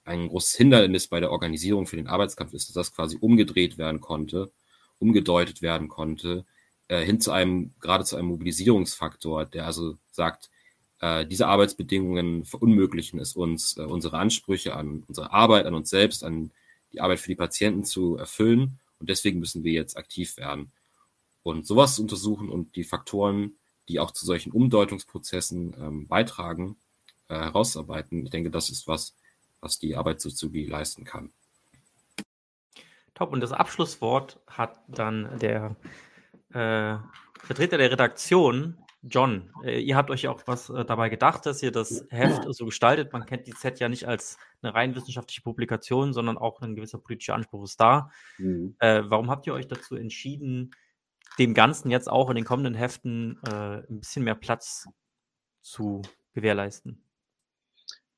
ein großes Hindernis bei der Organisierung für den Arbeitskampf ist, dass das quasi umgedreht werden konnte, umgedeutet werden konnte, äh, hin zu einem, gerade zu einem Mobilisierungsfaktor, der also sagt, äh, diese Arbeitsbedingungen verunmöglichen es uns, äh, unsere Ansprüche an unsere Arbeit, an uns selbst, an die Arbeit für die Patienten zu erfüllen. Und deswegen müssen wir jetzt aktiv werden. Und sowas untersuchen und die Faktoren, die auch zu solchen Umdeutungsprozessen ähm, beitragen, äh, herausarbeiten. Ich denke, das ist was, was die Arbeitssoziologie leisten kann. Top. Und das Abschlusswort hat dann der äh, Vertreter der Redaktion, John. Äh, ihr habt euch auch was äh, dabei gedacht, dass ihr das Heft so gestaltet. Man kennt die Z ja nicht als eine rein wissenschaftliche Publikation, sondern auch ein gewisser politischer Anspruch ist da. Mhm. Äh, warum habt ihr euch dazu entschieden, dem Ganzen jetzt auch in den kommenden Heften äh, ein bisschen mehr Platz zu gewährleisten?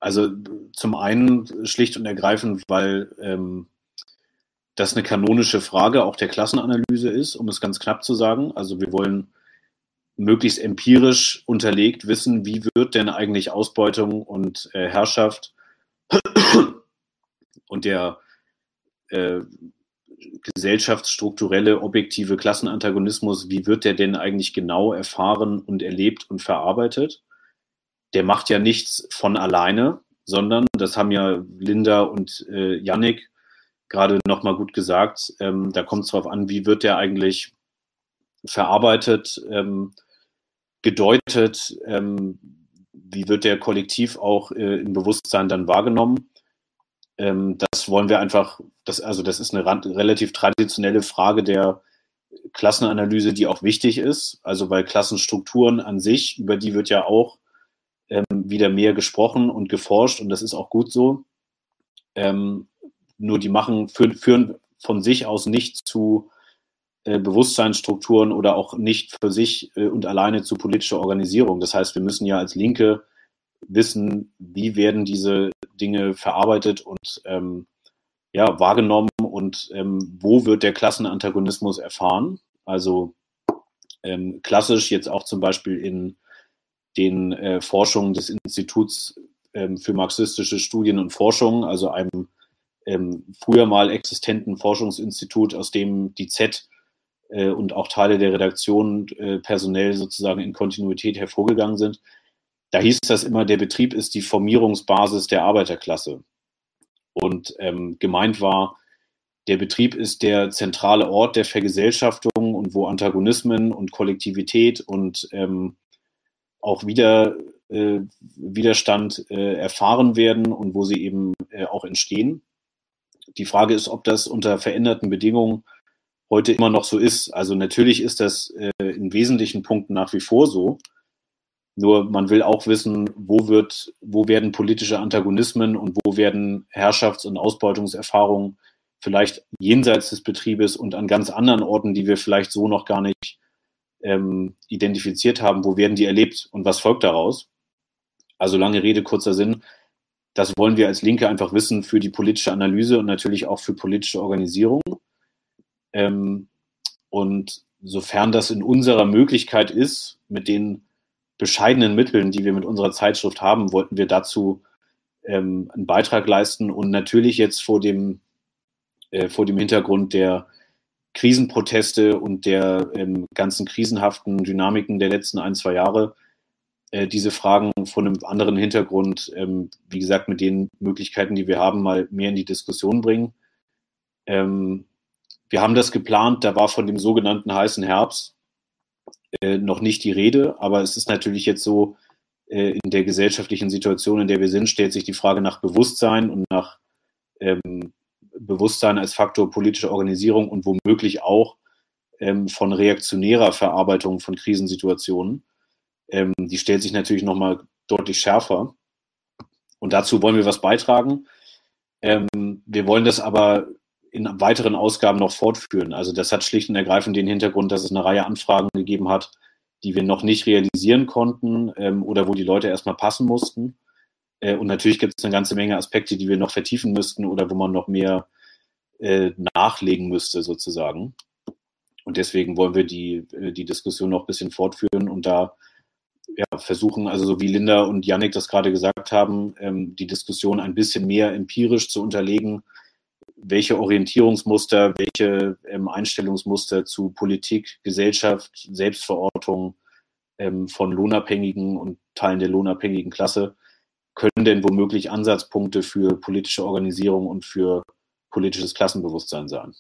Also zum einen schlicht und ergreifend, weil ähm, das eine kanonische Frage auch der Klassenanalyse ist, um es ganz knapp zu sagen. Also wir wollen möglichst empirisch unterlegt wissen, wie wird denn eigentlich Ausbeutung und äh, Herrschaft und der äh, gesellschaftsstrukturelle objektive Klassenantagonismus, wie wird der denn eigentlich genau erfahren und erlebt und verarbeitet? Der macht ja nichts von alleine, sondern, das haben ja Linda und äh, Yannick gerade nochmal gut gesagt, ähm, da kommt es darauf an, wie wird der eigentlich verarbeitet, ähm, gedeutet, ähm, wie wird der kollektiv auch äh, im Bewusstsein dann wahrgenommen. Ähm, das wollen wir einfach, das, also das ist eine relativ traditionelle Frage der Klassenanalyse, die auch wichtig ist. Also weil Klassenstrukturen an sich, über die wird ja auch ähm, wieder mehr gesprochen und geforscht und das ist auch gut so. Ähm, nur die machen, führen, führen von sich aus nicht zu Bewusstseinsstrukturen oder auch nicht für sich äh, und alleine zu politischer Organisierung. Das heißt, wir müssen ja als Linke wissen, wie werden diese Dinge verarbeitet und ähm, ja, wahrgenommen und ähm, wo wird der Klassenantagonismus erfahren. Also ähm, klassisch jetzt auch zum Beispiel in den äh, Forschungen des Instituts ähm, für marxistische Studien und Forschung, also einem ähm, früher mal existenten Forschungsinstitut, aus dem die Z äh, und auch Teile der Redaktion äh, personell sozusagen in Kontinuität hervorgegangen sind. Da hieß das immer, der Betrieb ist die Formierungsbasis der Arbeiterklasse. Und ähm, gemeint war, der Betrieb ist der zentrale Ort der Vergesellschaftung und wo Antagonismen und Kollektivität und ähm, auch wieder äh, Widerstand äh, erfahren werden und wo sie eben äh, auch entstehen. Die Frage ist, ob das unter veränderten Bedingungen heute immer noch so ist. Also natürlich ist das äh, in wesentlichen Punkten nach wie vor so. Nur man will auch wissen, wo wird, wo werden politische Antagonismen und wo werden Herrschafts- und Ausbeutungserfahrungen vielleicht jenseits des Betriebes und an ganz anderen Orten, die wir vielleicht so noch gar nicht ähm, identifiziert haben, wo werden die erlebt und was folgt daraus? Also lange Rede, kurzer Sinn. Das wollen wir als Linke einfach wissen für die politische Analyse und natürlich auch für politische Organisierung. Ähm, und sofern das in unserer Möglichkeit ist, mit den bescheidenen Mitteln, die wir mit unserer Zeitschrift haben, wollten wir dazu ähm, einen Beitrag leisten und natürlich jetzt vor dem, äh, vor dem Hintergrund der Krisenproteste und der ähm, ganzen krisenhaften Dynamiken der letzten ein, zwei Jahre äh, diese Fragen von einem anderen Hintergrund, ähm, wie gesagt, mit den Möglichkeiten, die wir haben, mal mehr in die Diskussion bringen. Ähm, wir haben das geplant, da war von dem sogenannten heißen Herbst äh, noch nicht die Rede, aber es ist natürlich jetzt so, äh, in der gesellschaftlichen Situation, in der wir sind, stellt sich die Frage nach Bewusstsein und nach ähm, Bewusstsein als Faktor politischer Organisierung und womöglich auch ähm, von reaktionärer Verarbeitung von Krisensituationen. Ähm, die stellt sich natürlich nochmal deutlich schärfer. Und dazu wollen wir was beitragen. Ähm, wir wollen das aber in weiteren Ausgaben noch fortführen. Also das hat schlicht und ergreifend den Hintergrund, dass es eine Reihe Anfragen gegeben hat, die wir noch nicht realisieren konnten ähm, oder wo die Leute erstmal passen mussten. Äh, und natürlich gibt es eine ganze Menge Aspekte, die wir noch vertiefen müssten oder wo man noch mehr äh, nachlegen müsste sozusagen. Und deswegen wollen wir die, äh, die Diskussion noch ein bisschen fortführen und da ja, versuchen, also so wie Linda und Yannick das gerade gesagt haben, ähm, die Diskussion ein bisschen mehr empirisch zu unterlegen, welche Orientierungsmuster, welche ähm, Einstellungsmuster zu Politik, Gesellschaft, Selbstverortung ähm, von Lohnabhängigen und Teilen der lohnabhängigen Klasse können denn womöglich Ansatzpunkte für politische Organisierung und für politisches Klassenbewusstsein sein.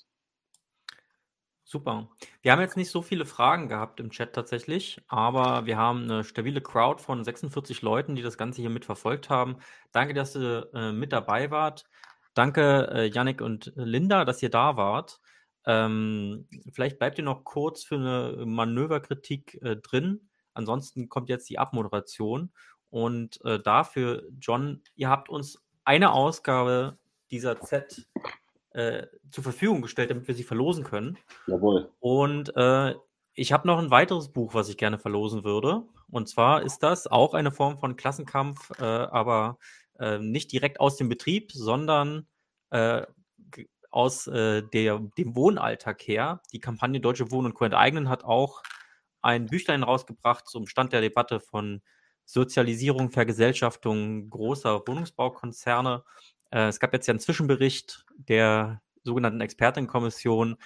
Super. Wir haben jetzt nicht so viele Fragen gehabt im Chat tatsächlich, aber wir haben eine stabile Crowd von 46 Leuten, die das Ganze hier mitverfolgt haben. Danke, dass ihr äh, mit dabei wart. Danke, äh, Yannick und Linda, dass ihr da wart. Ähm, vielleicht bleibt ihr noch kurz für eine Manöverkritik äh, drin. Ansonsten kommt jetzt die Abmoderation. Und äh, dafür, John, ihr habt uns eine Ausgabe dieser Z äh, zur Verfügung gestellt, damit wir sie verlosen können. Jawohl. Und äh, ich habe noch ein weiteres Buch, was ich gerne verlosen würde. Und zwar ist das auch eine Form von Klassenkampf, äh, aber äh, nicht direkt aus dem Betrieb, sondern äh, aus äh, der, dem Wohnalltag her. Die Kampagne Deutsche Wohnen und Co. enteignen hat auch ein Büchlein rausgebracht zum Stand der Debatte von Sozialisierung, Vergesellschaftung großer Wohnungsbaukonzerne. Äh, es gab jetzt ja einen Zwischenbericht der sogenannten Expertenkommission,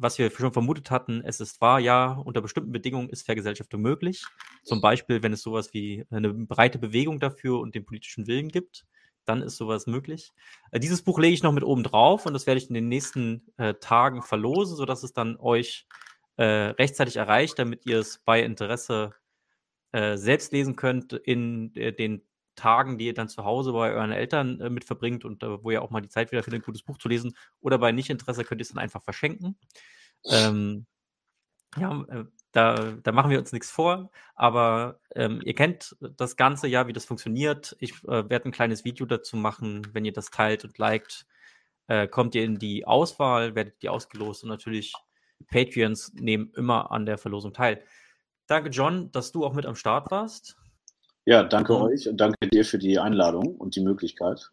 was wir schon vermutet hatten, es ist wahr, ja, unter bestimmten Bedingungen ist Vergesellschaftung möglich. Zum Beispiel, wenn es sowas wie eine breite Bewegung dafür und den politischen Willen gibt, dann ist sowas möglich. Äh, dieses Buch lege ich noch mit oben drauf und das werde ich in den nächsten äh, Tagen verlosen, sodass es dann euch äh, rechtzeitig erreicht, damit ihr es bei Interesse äh, selbst lesen könnt in äh, den Tagen, die ihr dann zu Hause bei euren Eltern äh, mit verbringt und äh, wo ihr auch mal die Zeit wieder findet, ein gutes Buch zu lesen. Oder bei Nicht-Interesse könnt ihr es dann einfach verschenken. Ähm, ja, äh, da, da, machen wir uns nichts vor, aber ähm, ihr kennt das Ganze ja, wie das funktioniert. Ich äh, werde ein kleines Video dazu machen. Wenn ihr das teilt und liked, äh, kommt ihr in die Auswahl, werdet ihr ausgelost und natürlich Patreons nehmen immer an der Verlosung teil. Danke, John, dass du auch mit am Start warst. Ja, danke und euch und danke dir für die Einladung und die Möglichkeit.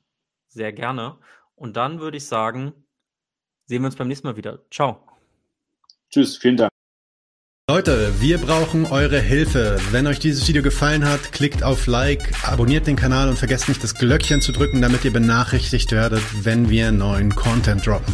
Sehr gerne. Und dann würde ich sagen, sehen wir uns beim nächsten Mal wieder. Ciao. Tschüss, vielen Dank. Leute, wir brauchen eure Hilfe. Wenn euch dieses Video gefallen hat, klickt auf Like, abonniert den Kanal und vergesst nicht das Glöckchen zu drücken, damit ihr benachrichtigt werdet, wenn wir neuen Content droppen.